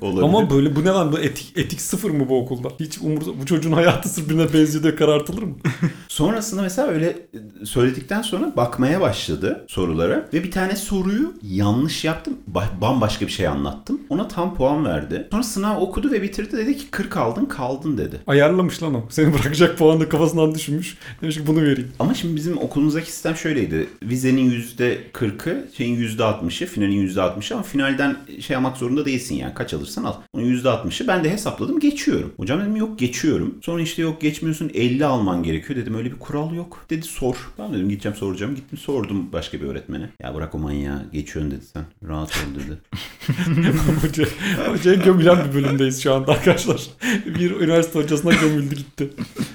Olabilir. Ama böyle bu ne lan bu etik, etik sıfır mı bu okulda? Hiç umur, bu çocuğun hayatı sırf birine benziyor diye karartılır mı? Sonrasında mesela öyle söyledikten sonra bakmaya başladı sorulara ve bir tane soruyu yanlış yaptım. Ba- bambaşka bir şey anlattım. Ona tam puan verdi. Sonra sınav okudu ve bitirdi. Dedi ki 40 aldın kaldın dedi. Ayarlamış lan o. Seni bırakacak puanı kafasından düşünmüş. Demiş ki bunu vereyim. Ama şimdi bizim okulumuzdaki sistem şöyleydi. Vizenin %40'ı, şeyin %60'ı, finalin %60'ı ama finalden şey almak zorunda değilsin yani. Kaç alırsan al. Onun %60'ı ben de hesapladım geçiyorum. Hocam dedim yok geçiyorum. Sonra işte yok geçmiyorsun 50 alman gerekiyor. Dedim öyle bir kural yok. Dedi sor. Tamam dedim gideceğim soracağım. Gittim sordum başka bir öğretmene. Ya bırak o manyağı geçiyorsun dedi sen. Rahat ol dedi. Hoca, hocaya gömülen bir bölümdeyiz şu anda arkadaşlar. Bir üniversite hocasına gömüldü gitti.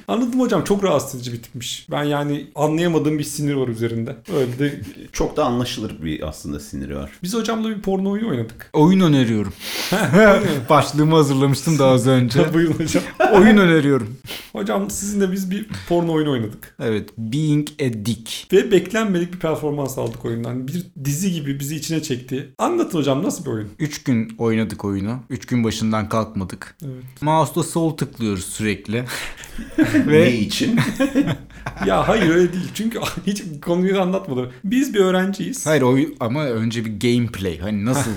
Anladım hocam çok rahatsız edici bir tipmiş. Ben yani anlayamadığım bir sinir var üzerinde. Öyle de Çok da anlaşılır bir aslında siniri var. biz hocamla bir porno oyunu oynadık. Oyun öneriyorum. Başlığımı hazırlamıştım daha az önce. Buyurun hocam. Oyun öneriyorum. Hocam sizinle biz bir porno oyunu oynadık. Evet. Being a Dick. Ve beklenmedik bir performans aldık oyundan. Bir dizi gibi bizi içine çekti. Anlatın hocam nasıl bir oyun? 3 gün oynadık oyunu. 3 gün başından kalkmadık. Evet. Mouse'da sol tıklıyoruz sürekli. Ne Ve için? Ya hayır öyle değil. Çünkü hiç konuyu anlatmadım. Biz bir öğrenciyiz. hayır oyun ama önce bir gameplay. Hani nasıl?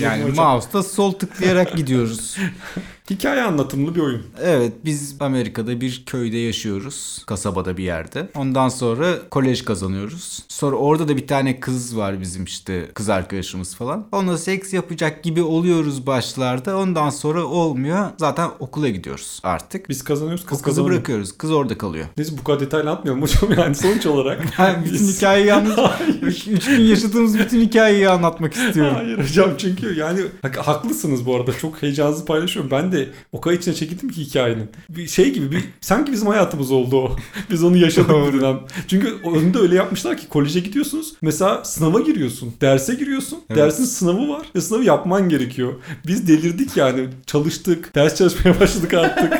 yani mouse'da sol tıklayarak gidiyoruz. Hikaye anlatımlı bir oyun. Evet biz Amerika'da bir köyde yaşıyoruz. Kasabada bir yerde. Ondan sonra kolej kazanıyoruz. Sonra orada da bir tane kız var bizim işte kız arkadaşımız falan. Onunla seks yapacak gibi oluyoruz başlarda. Ondan sonra olmuyor. Zaten okula gidiyoruz artık. Biz kazanıyoruz. Kız kızı kazanıyor. bırakıyoruz. Kız orada kalıyor. Neyse bu kadar detaylı anlatmayalım hocam yani sonuç olarak. Ben bütün biz- hikayeyi üç, üç gün yaşadığımız bütün hikayeyi anlatmak istiyorum. Hayır hocam çünkü yani hak- haklısınız bu arada. Çok heyecanınızı paylaşıyorum. Ben de o kadar içine çekildim ki hikayenin. Bir şey gibi bir sanki bizim hayatımız oldu o. Biz onu yaşadık bir dönem. Çünkü önünde öyle yapmışlar ki koleje gidiyorsunuz. Mesela sınava giriyorsun. Derse giriyorsun. Evet. Dersin sınavı var ve sınavı yapman gerekiyor. Biz delirdik yani. Çalıştık. Ders çalışmaya başladık artık.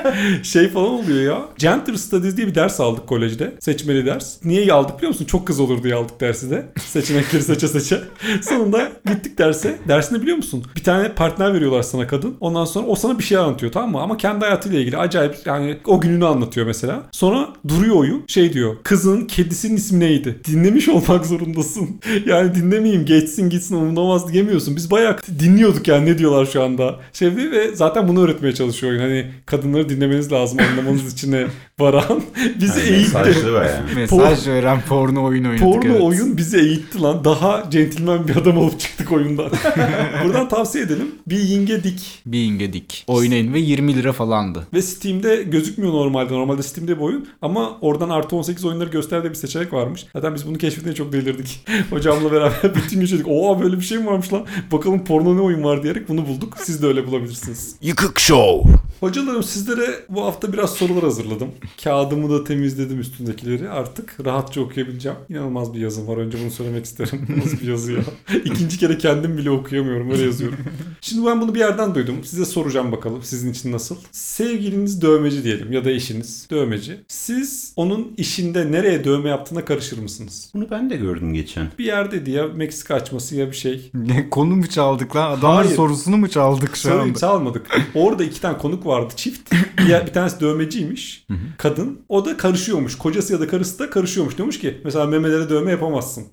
şey falan oluyor ya. Gender Studies diye bir ders aldık kolejde. Seçmeli ders. Niye aldık biliyor musun? Çok kız olur diye aldık dersi de. Seçenekleri seçe seçe. Sonunda gittik derse. Dersinde biliyor musun? Bir tane partner veriyorlar sana kadın. Ondan sonra o sana bir şey anlatıyor tamam mı? Ama kendi hayatıyla ilgili acayip yani o gününü anlatıyor mesela. Sonra duruyor oyun. Şey diyor. Kızın kedisinin ismi neydi? Dinlemiş olmak zorundasın. Yani dinlemeyeyim geçsin gitsin umursamaz diyemiyorsun. Biz bayağı dinliyorduk yani ne diyorlar şu anda. Şey ve zaten bunu öğretmeye çalışıyor oyun. Hani kadınları dinlemeniz lazım anlamanız içine varan. Bizi Yani eğitti. mesajlı bayağı. Mesaj veren porno oyun oynadık. Porno evet. oyun bizi eğitti lan. Daha centilmen bir adam olup çıktık oyundan. Buradan tavsiye edelim. Bir yinge dik. Being a Dick. Oynayın ve 20 lira falandı. Ve Steam'de gözükmüyor normalde. Normalde Steam'de bir oyun. Ama oradan artı 18 oyunları gösterdiği bir seçenek varmış. Zaten biz bunu keşfetmeye çok delirdik. Hocamla beraber bütün gün dedik. Oha böyle bir şey mi varmış lan? Bakalım porno ne oyun var diyerek bunu bulduk. Siz de öyle bulabilirsiniz. Yıkık Show. Hocalarım sizlere bu hafta biraz sorular hazırladım. Kağıdımı da temizledim üstündekileri. Artık rahatça okuyabileceğim. İnanılmaz bir yazım var. Önce bunu söylemek isterim. Nasıl bir yazı ya? İkinci kere kendim bile okuyamıyorum. Öyle yazıyorum. Şimdi ben bunu bir yerden duydum. Size soracağım bakalım sizin için nasıl. Sevgiliniz dövmeci diyelim ya da eşiniz dövmeci. Siz onun işinde nereye dövme yaptığına karışır mısınız? Bunu ben de gördüm geçen. Bir yerdeydi ya Meksika açması ya bir şey. Ne konu mu çaldık lan? Adamın Hayır. sorusunu mu çaldık şu Sorry, anda? çalmadık. Orada iki tane konuk vardı çift. Bir, yer- bir tanesi dövmeciymiş. kadın. O da karışıyormuş. Kocası ya da karısı da karışıyormuş. Diyormuş ki mesela memelere dövme yapamazsın.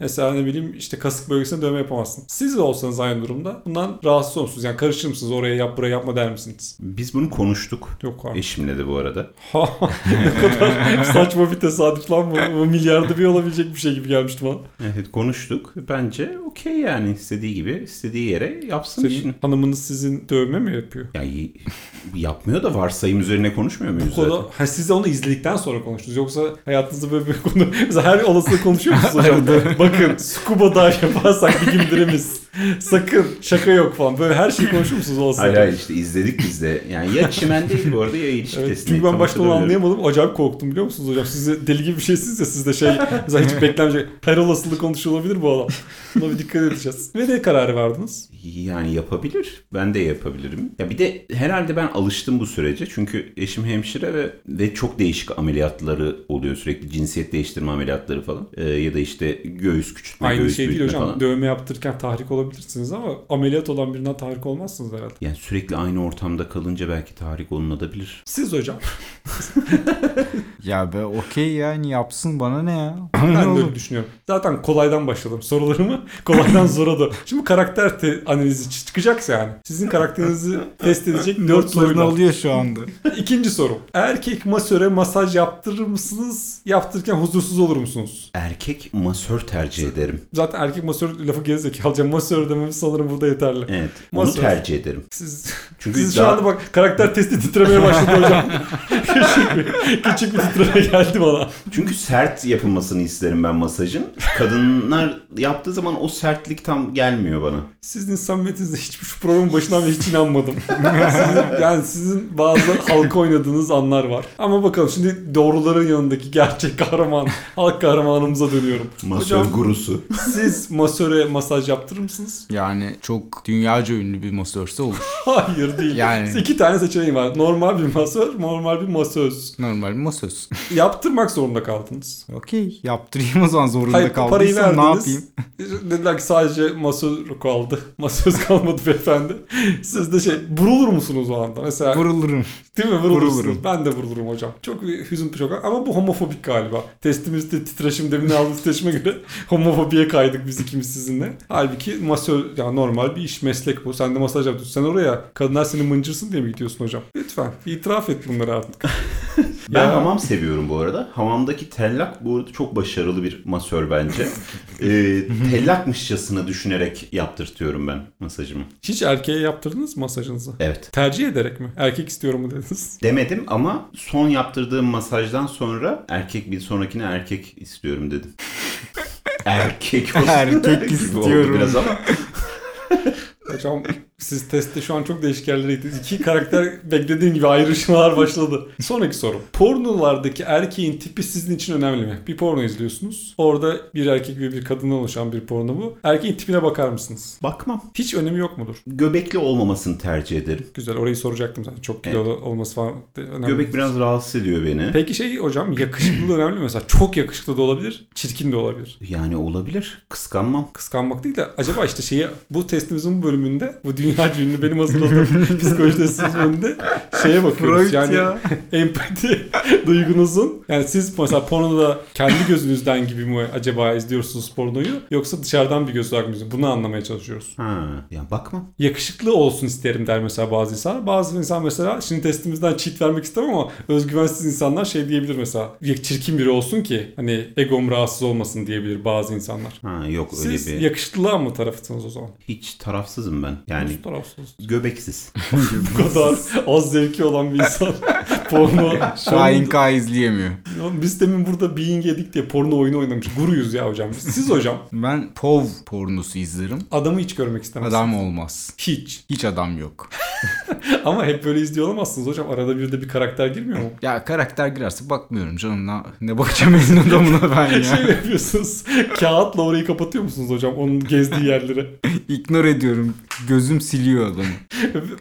Mesela ne bileyim işte kasık bölgesine dövme yapamazsın. Siz de olsanız aynı durumda bundan rahatsız olur musunuz? Yani karışır mısınız? Oraya yap buraya yapma der misiniz? Biz bunu konuştuk. Yok abi. Eşimle de bu arada. Ha, ne kadar saçma bir tesadüf lan bu. Bu milyarda bir olabilecek bir şey gibi gelmişti bana. Evet konuştuk. Bence okey yani istediği gibi istediği yere yapsın Senin işini. hanımınız sizin dövme mi yapıyor? Yani yapmıyor da varsayım üzerine konuşmuyor muyuz Bu zaten? ha, siz de onu izledikten sonra konuştunuz. Yoksa hayatınızda böyle bir konu mesela her olasılığı konuşuyor musunuz hocam? Bakın scuba dive yaparsak bir gün birimiz. Sakın şaka yok falan. Böyle her şeyi konuşur musunuz olasılığı? Hayır hayır işte izledik biz de. Yani ya çimen değil bu arada ya ilişki Evet, testi. çünkü ben başta onu anlayamadım. Acayip korktum biliyor musunuz hocam? Siz de deli gibi bir şeysiniz ya siz de şey mesela hiç beklemeyecek. Her olasılığı konuşuyor olabilir bu adam. Buna bir dikkat edeceğiz. Ve ne kararı verdiniz? Yani yapabilir. Ben de yapabilirim. Ya bir de herhalde ben alıştım bu sürece. Çünkü eşim hemşire ve ve çok değişik ameliyatları oluyor sürekli. Cinsiyet değiştirme ameliyatları falan. Ee, ya da işte göğüs küçültme, Aynı göğüs şey değil hocam. falan. Dövme yaptırırken tahrik olabilirsiniz ama ameliyat olan birinden tahrik olmazsınız herhalde. Yani sürekli aynı ortamda kalınca belki tahrik olunabilir. Siz hocam. Ya be okey yani yapsın bana ne ya? Ben de öyle düşünüyorum. Zaten kolaydan başladım sorularımı. Kolaydan zora da. Şimdi karakter te- analizi çı- çıkacaksa yani. Sizin karakterinizi test edecek dört Notlarını soruyla. alıyor şu anda. İkinci soru. Erkek masöre masaj yaptırır mısınız? Yaptırırken huzursuz olur musunuz? Erkek masör tercih ederim. Zaten erkek masör lafı gerizekalıca masör dememiz sanırım burada yeterli. Evet. Onu Masör. tercih ederim. Siz, Çünkü siz şu daha- anda bak karakter testi titremeye başladı hocam. küçük bir, küçük bir titreme geldi bana. Çünkü sert yapılmasını isterim ben masajın. Kadınlar yaptığı zaman o sertlik tam gelmiyor bana. Sizin samimiyetinizde hiçbir şu programın başından beri hiç inanmadım. Sizin, yani sizin bazı halka oynadığınız anlar var. Ama bakalım şimdi doğruların yanındaki gerçek kahraman, halk kahramanımıza dönüyorum. Masör Hocam gurusu. siz masöre masaj yaptırır mısınız? Yani çok dünyaca ünlü bir masörse olur. Hayır değil. Yani- İki tane seçeneği var. Normal bir masör, normal bir masöz. Normal masöz. Yaptırmak zorunda kaldınız. Okey yaptırayım o zaman zorunda Hayır parayı kaldıysam ne verdiniz. yapayım? Dediler ki sadece masör kaldı. Masöz kalmadı beyefendi. Siz de şey vurulur musunuz o anda? Mesela Vurulurum. Değil mi? Vurulursunuz. Vurulurum. Ben de vurulurum hocam. Çok bir hüzün çok ama bu homofobik galiba. Testimizde titreşim demin aldığımız titreşime göre homofobiye kaydık biz ikimiz sizinle. Halbuki masör yani normal bir iş meslek bu. Sen de masaj yapıyorsun. Sen oraya kadınlar seni mıncırsın diye mi gidiyorsun hocam? Lütfen itiraf et bunları artık. Ben Ya. hamam seviyorum bu arada. Hamamdaki tellak bu arada çok başarılı bir masör bence. ee, tellakmışçasına düşünerek yaptırtıyorum ben masajımı. Hiç erkeğe yaptırdınız mı masajınızı? Evet. Tercih ederek mi? Erkek istiyorum mu dediniz? Demedim ama son yaptırdığım masajdan sonra erkek bir sonrakine erkek istiyorum dedim. erkek olsun. Erkek oldu istiyorum. Biraz ama Hocam siz testte şu an çok değişik yerlerdeydiniz. İki karakter beklediğim gibi ayrışmalar başladı. Sonraki soru. Pornolardaki erkeğin tipi sizin için önemli mi? Bir porno izliyorsunuz. Orada bir erkek ve bir kadından oluşan bir porno bu. Erkeğin tipine bakar mısınız? bakmam. Hiç önemi yok mudur? Göbekli olmamasını tercih ederim. Güzel orayı soracaktım zaten. Çok kilolu olması falan önemli. Göbek biraz rahatsız ediyor beni. Peki şey hocam yakışıklılığı önemli mi? Mesela çok yakışıklı da olabilir, çirkin de olabilir. Yani olabilir. Kıskanmam. kıskanmak değil de acaba işte şeyi bu testimizin bu bölümünde bu dünya ünlü benim hazırladığım psikoloji testimizin bölümünde şeye bakıyoruz. Freud yani ya. empati duygunuzun yani siz mesela pornoda kendi gözünüzden gibi mi acaba izliyorsunuz pornoyu yoksa dışarıdan bir göz olarak mı izliyorsunuz? Bunu anlamaya çalışıyoruz. Ha, ya bakmam. Yakışıklı olsun isterim der mesela bazı insan. Bazı insan mesela şimdi testimizden cheat vermek istemem ama özgüvensiz insanlar şey diyebilir mesela. Çirkin biri olsun ki hani egom rahatsız olmasın diyebilir bazı insanlar. Ha, yok öyle Siz bir. yakışıklılığa mı tarafısınız o zaman? Hiç tarafsızım ben. Yani tarafsız? göbeksiz. Bu kadar az zevki olan bir insan porno. Şahin K izleyemiyor. Ya Biz demin burada Being yedik diye porno oyunu oynamış. Guruyuz ya hocam. biz. Siz hocam Ben POV pornosu izlerim. adamı hiç görmek istemezsiniz. Adam olmaz. Hiç. Hiç adam yok. Ama hep böyle izliyor olamazsınız hocam. Arada bir de bir karakter girmiyor mu? Ya karakter girerse bakmıyorum canım. Ne, ne bakacağım elin adamına ben ya. şey yapıyorsunuz. Kağıtla orayı kapatıyor musunuz hocam? Onun gezdiği yerleri. İgnore ediyorum. Gözüm siliyor adamı.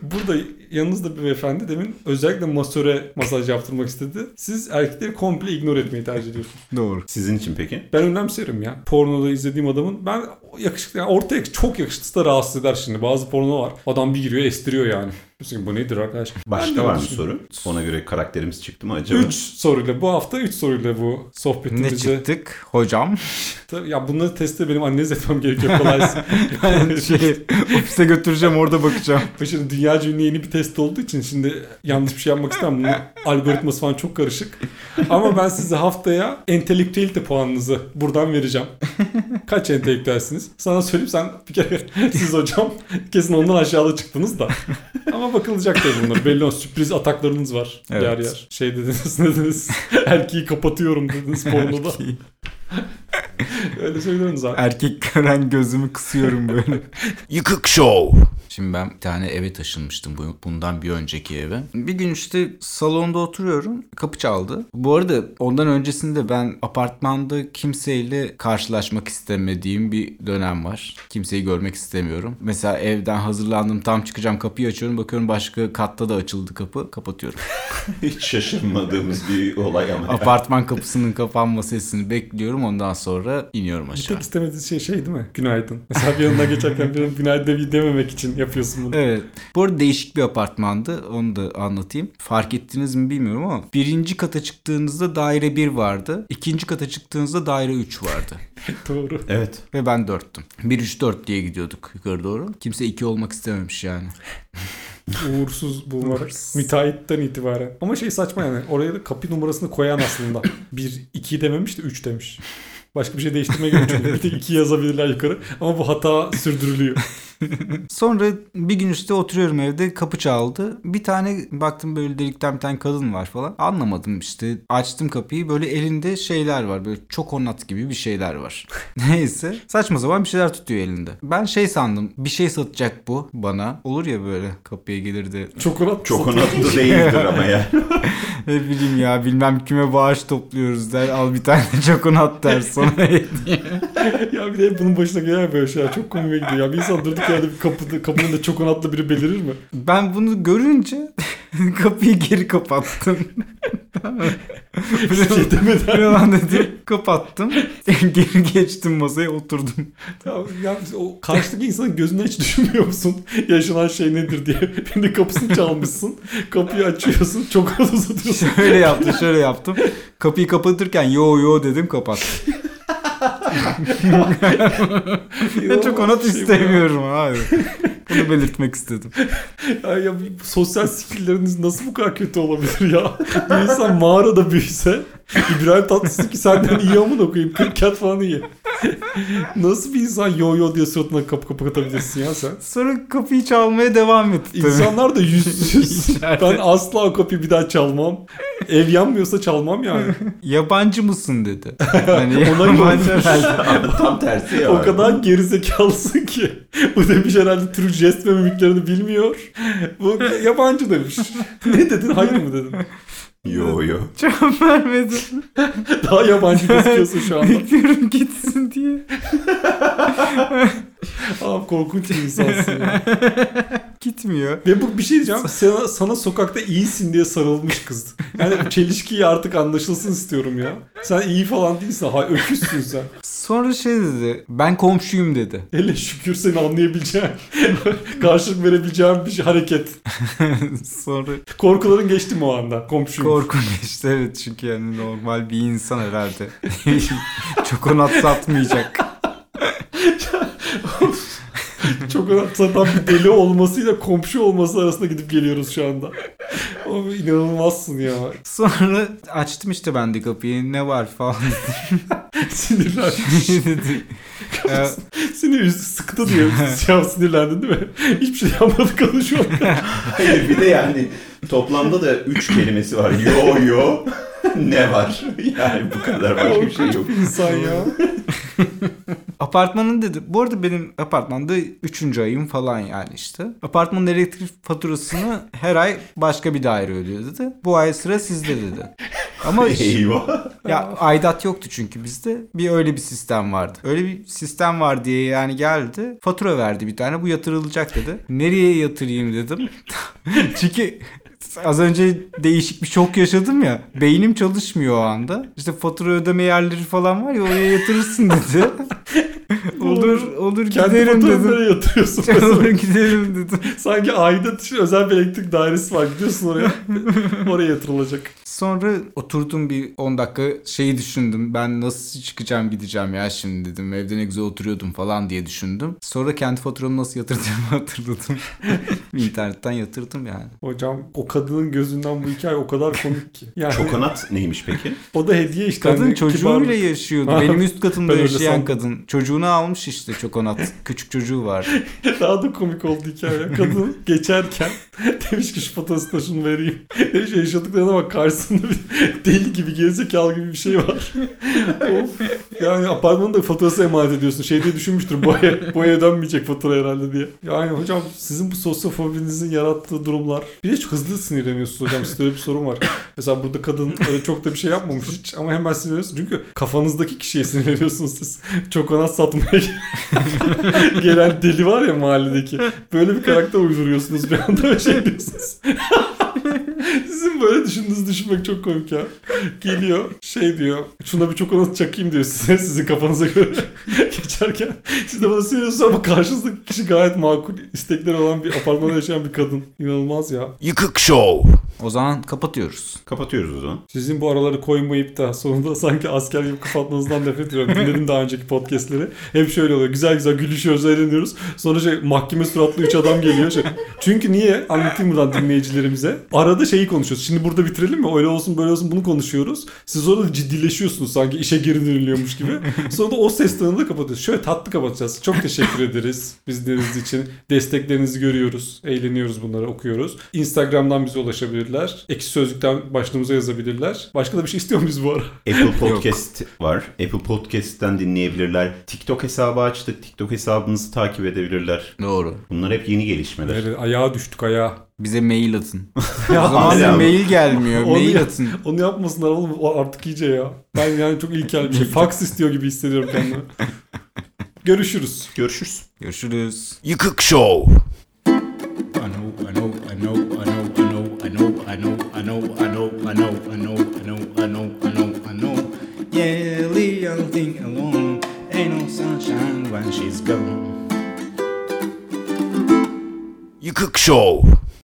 Burada yanınızda bir beyefendi demin özellikle masöre masaj yaptırmak istedi. Siz erkekleri komple ignore etmeyi tercih ediyorsunuz. Doğru. Sizin için peki? Ben önemserim ya. Pornoda izlediğim adamın ben yakışıklı yani ortaya çok yakışıklısı da rahatsız eder şimdi. Bazı porno var. Adam bir giriyor estiriyor yani. Diyorsun bu nedir arkadaş? Başka var mı soru? Ona göre karakterimiz çıktı mı acaba? 3 soruyla bu hafta 3 soruyla bu Ne sohbetimizi. çıktık hocam? Ya bunları teste benim anneniz etmem gerekiyor kolaysa. Ben şey, ofise götüreceğim orada bakacağım. Şimdi dünyaca ünlü yeni bir test olduğu için şimdi yanlış bir şey yapmak istemem. Bunun algoritması falan çok karışık. Ama ben size haftaya entelektüelite puanınızı buradan vereceğim. Kaç entelektüelsiniz? Sana söyleyeyim sen bir kere siz hocam kesin ondan aşağıda çıktınız da. Ama bakılacak tabii bunlar. Belli olsun sürpriz ataklarınız var Evet. yer yer. Şey dediniz ne dediniz? Erkeği kapatıyorum dediniz pornoda. Öyle söylüyorsunuz abi. Erkek gören gözümü kısıyorum böyle. Yıkık Show. Şimdi ben bir tane eve taşınmıştım bu- bundan bir önceki eve. Bir gün işte salonda oturuyorum. Kapı çaldı. Bu arada ondan öncesinde ben apartmanda kimseyle karşılaşmak istemediğim bir dönem var. Kimseyi görmek istemiyorum. Mesela evden hazırlandım tam çıkacağım kapıyı açıyorum. Bakıyorum başka katta da açıldı kapı. Kapatıyorum. Hiç şaşırmadığımız bir olay ama. Apartman kapısının kapanma sesini bekliyorum. Ondan sonra iniyorum Bir aşağı. tek istemediğiniz şey şey değil mi? Günaydın. Mesela bir yanından geçerken birinin günaydın de- dememek için yapıyorsun bunu. Evet. Bu arada değişik bir apartmandı. Onu da anlatayım. Fark ettiniz mi bilmiyorum ama birinci kata çıktığınızda daire 1 vardı. İkinci kata çıktığınızda daire 3 vardı. Doğru. Evet. Ve ben 4'tüm. 1 3 4 diye gidiyorduk yukarı doğru. Kimse 2 olmak istememiş yani. Uğursuz bulmak. Müteahhitten itibaren. Ama şey saçma yani. Oraya da kapı numarasını koyan aslında. 1, 2 dememiş de 3 demiş. Başka bir şey değiştirmeye gerek yok. Bir tek 2 yazabilirler yukarı. Ama bu hata sürdürülüyor. Sonra bir gün işte oturuyorum evde kapı çaldı. Bir tane baktım böyle delikten bir tane kadın var falan. Anlamadım işte. Açtım kapıyı böyle elinde şeyler var. Böyle çokonat gibi bir şeyler var. Neyse. Saçma sapan bir şeyler tutuyor elinde. Ben şey sandım. Bir şey satacak bu bana. Olur ya böyle kapıya gelirdi. Çokonat Çok satıyor. onatlı değildir ama ya. Ne bileyim ya bilmem kime bağış topluyoruz der. Al bir tane çokonat der sana hediye. ya bir de hep bunun başına gelen böyle şeyler çok komik gidiyor. Ya bir insan durduk yerde bir kapıda, kapının da çokonatlı biri belirir mi? Ben bunu görünce kapıyı geri kapattım. Şey demeden. Dedim. Kapattım. geri geçtim masaya oturdum. Ya, ya o karşıdaki insanın gözünden hiç düşünmüyor musun? Yaşanan şey nedir diye. Birinin kapısını çalmışsın. Kapıyı açıyorsun. Çokonat uzatıyorsun. Şöyle yaptım şöyle yaptım. Kapıyı kapatırken yo yo dedim kapattım. Ben çok onat Şey istemiyorum abi. Bunu belirtmek istedim. Ya, ya sosyal skillleriniz nasıl bu kadar kötü olabilir ya? Bir insan mağarada büyüse İbrahim Tatlıses ki senden iyi amına koyayım. 40 kat falan iyi. Nasıl bir insan yo yo diye suratına kapı kapı kapatabilirsin ya sen? Sonra kapıyı çalmaya devam tabii. İnsanlar da yüzsüz. Ben asla o kapıyı bir daha çalmam. Ev yanmıyorsa çalmam yani. Yabancı mısın dedi. Hani Ona yabancı herhalde. Tam tersi ya. o kadar gerizekalısın ki. Bu demiş herhalde Türk jest ve mimiklerini bilmiyor. Bu yabancı demiş. ne dedin? Hayır mı dedin? Yo yo. Cevap vermedim. Daha yabancı gözüküyorsun şu anda. Bekliyorum gitsin diye. Abi korkunç bir insansın ya. Gitmiyor. Ve bu bir şey diyeceğim. Sana, sana sokakta iyisin diye sarılmış kız. Yani çelişkiyi artık anlaşılsın istiyorum ya. Sen iyi falan değilsin. Ha, öküzsün sen. Sonra şey dedi. Ben komşuyum dedi. Hele şükür seni anlayabileceğim. karşılık verebileceğim bir şey, hareket. Sonra Korkuların geçti mi o anda? Komşuyum. korku geçti evet çünkü yani normal bir insan herhalde. Çok onat satmayacak. Çok satan bir deli olmasıyla komşu olması arasında gidip geliyoruz şu anda. O inanılmazsın ya. Sonra açtım işte ben de kapıyı ne var falan Sinirlenmiş. Seni üzdü, sıktı diye ya sinirlendin değil mi? Hiçbir şey yapmadı konuşuyor. Hayır bir de yani toplamda da üç kelimesi var. Yo yo. ne var? Yani bu kadar başka bir şey yok. İnsan ya. Apartmanın dedi. Bu arada benim apartmanda 3. ayım falan yani işte. Apartmanın elektrik faturasını her ay başka bir daire ödüyor dedi. Bu ay sıra sizde dedi. Ama Eyvah. ya aidat yoktu çünkü bizde. Bir öyle bir sistem vardı. Öyle bir sistem var diye yani geldi. Fatura verdi bir tane. Bu yatırılacak dedi. Nereye yatırayım dedim. çünkü az önce değişik bir şok yaşadım ya. Beynim çalışmıyor o anda. İşte fatura ödeme yerleri falan var ya oraya yatırırsın dedi. olur olur Kendi giderim dedim. yatırıyorsun. olur giderim dedim. Sanki aidat için özel bir elektrik dairesi var. Gidiyorsun oraya. oraya yatırılacak. Sonra oturdum bir 10 dakika şeyi düşündüm. Ben nasıl çıkacağım gideceğim ya şimdi dedim. Evde ne güzel oturuyordum falan diye düşündüm. Sonra kendi faturamı nasıl yatırdığımı hatırladım. İnternetten yatırdım yani. Hocam o kadının gözünden bu hikaye o kadar komik ki. Yani Çokonat neymiş peki? o da hediye işte. Kadın Hani çocuğuyla kibar- yaşıyordu. Benim üst katımda yaşayan sandım. kadın. Çocuğunu almış işte çokonat. Küçük çocuğu var. Daha da komik oldu hikaye. Kadın geçerken demiş ki şu fotoğrafı da şunu vereyim. Demiş yaşadıklarına bak karşısında bir deli gibi gerizekalı gibi bir şey var. of. Yani apartmanın da faturası emanet ediyorsun. Şey diye düşünmüştür bu ay, bu ay ödenmeyecek fatura herhalde diye. Yani hocam sizin bu sosyofobinizin yarattığı durumlar. Bir de hızlı sinirleniyorsunuz hocam. Sizde öyle bir sorun var. Mesela burada kadın öyle çok da bir şey yapmamış hiç ama hemen sinirleniyorsunuz. Çünkü kafanızdaki kişiye sinirleniyorsunuz siz. Çok ona satmaya gelen deli var ya mahalledeki. Böyle bir karakter uyduruyorsunuz bir anda ve şey diyorsunuz. Sizin böyle düşündüğünüzü düşünmek çok komik ya. Geliyor şey diyor. Şuna bir çokonat çakayım diyor size. Sizin kafanıza göre geçerken. Siz de bana söylüyorsunuz ama karşınızdaki kişi gayet makul istekleri olan bir apartmanda yaşayan bir kadın. İnanılmaz ya. Yıkık Show. O zaman kapatıyoruz. Kapatıyoruz o zaman. Sizin bu araları koymayıp da sonunda sanki asker gibi kapatmanızdan nefret ediyorum. Dinledim daha önceki podcastleri. Hep şöyle oluyor. Güzel güzel gülüşüyoruz, eğleniyoruz. Sonra şey mahkeme suratlı üç adam geliyor. Şey. Çünkü niye? Anlatayım buradan dinleyicilerimize. Arada şeyi konuşuyoruz. Şimdi burada bitirelim mi? Öyle olsun böyle olsun bunu konuşuyoruz. Siz orada ciddileşiyorsunuz sanki işe geri dönülüyormuş gibi. Sonra da o ses tonunu da kapatıyoruz. Şöyle tatlı kapatacağız. Çok teşekkür ederiz bizleriniz için. Desteklerinizi görüyoruz. Eğleniyoruz bunları okuyoruz. Instagram'dan bize ulaşabilirler. Ekşi Sözlük'ten başlığımıza yazabilirler. Başka da bir şey istiyor muyuz bu ara? Apple Podcast var. Apple Podcast'ten dinleyebilirler. TikTok hesabı açtık. TikTok hesabınızı takip edebilirler. Doğru. Bunlar hep yeni gelişmeler. Evet, ayağa düştük ayağa. Bize mail atın. ya o zaman bize mail gelmiyor. onu, mail atın. Onu yapmasınlar oğlum o artık iyice ya. Ben yani çok ilkel bir şey. Fax istiyor gibi hissediyorum kendimi. Görüşürüz. Görüşürüz. Görüşürüz. Yıkık Show. Young. Yıkık Show.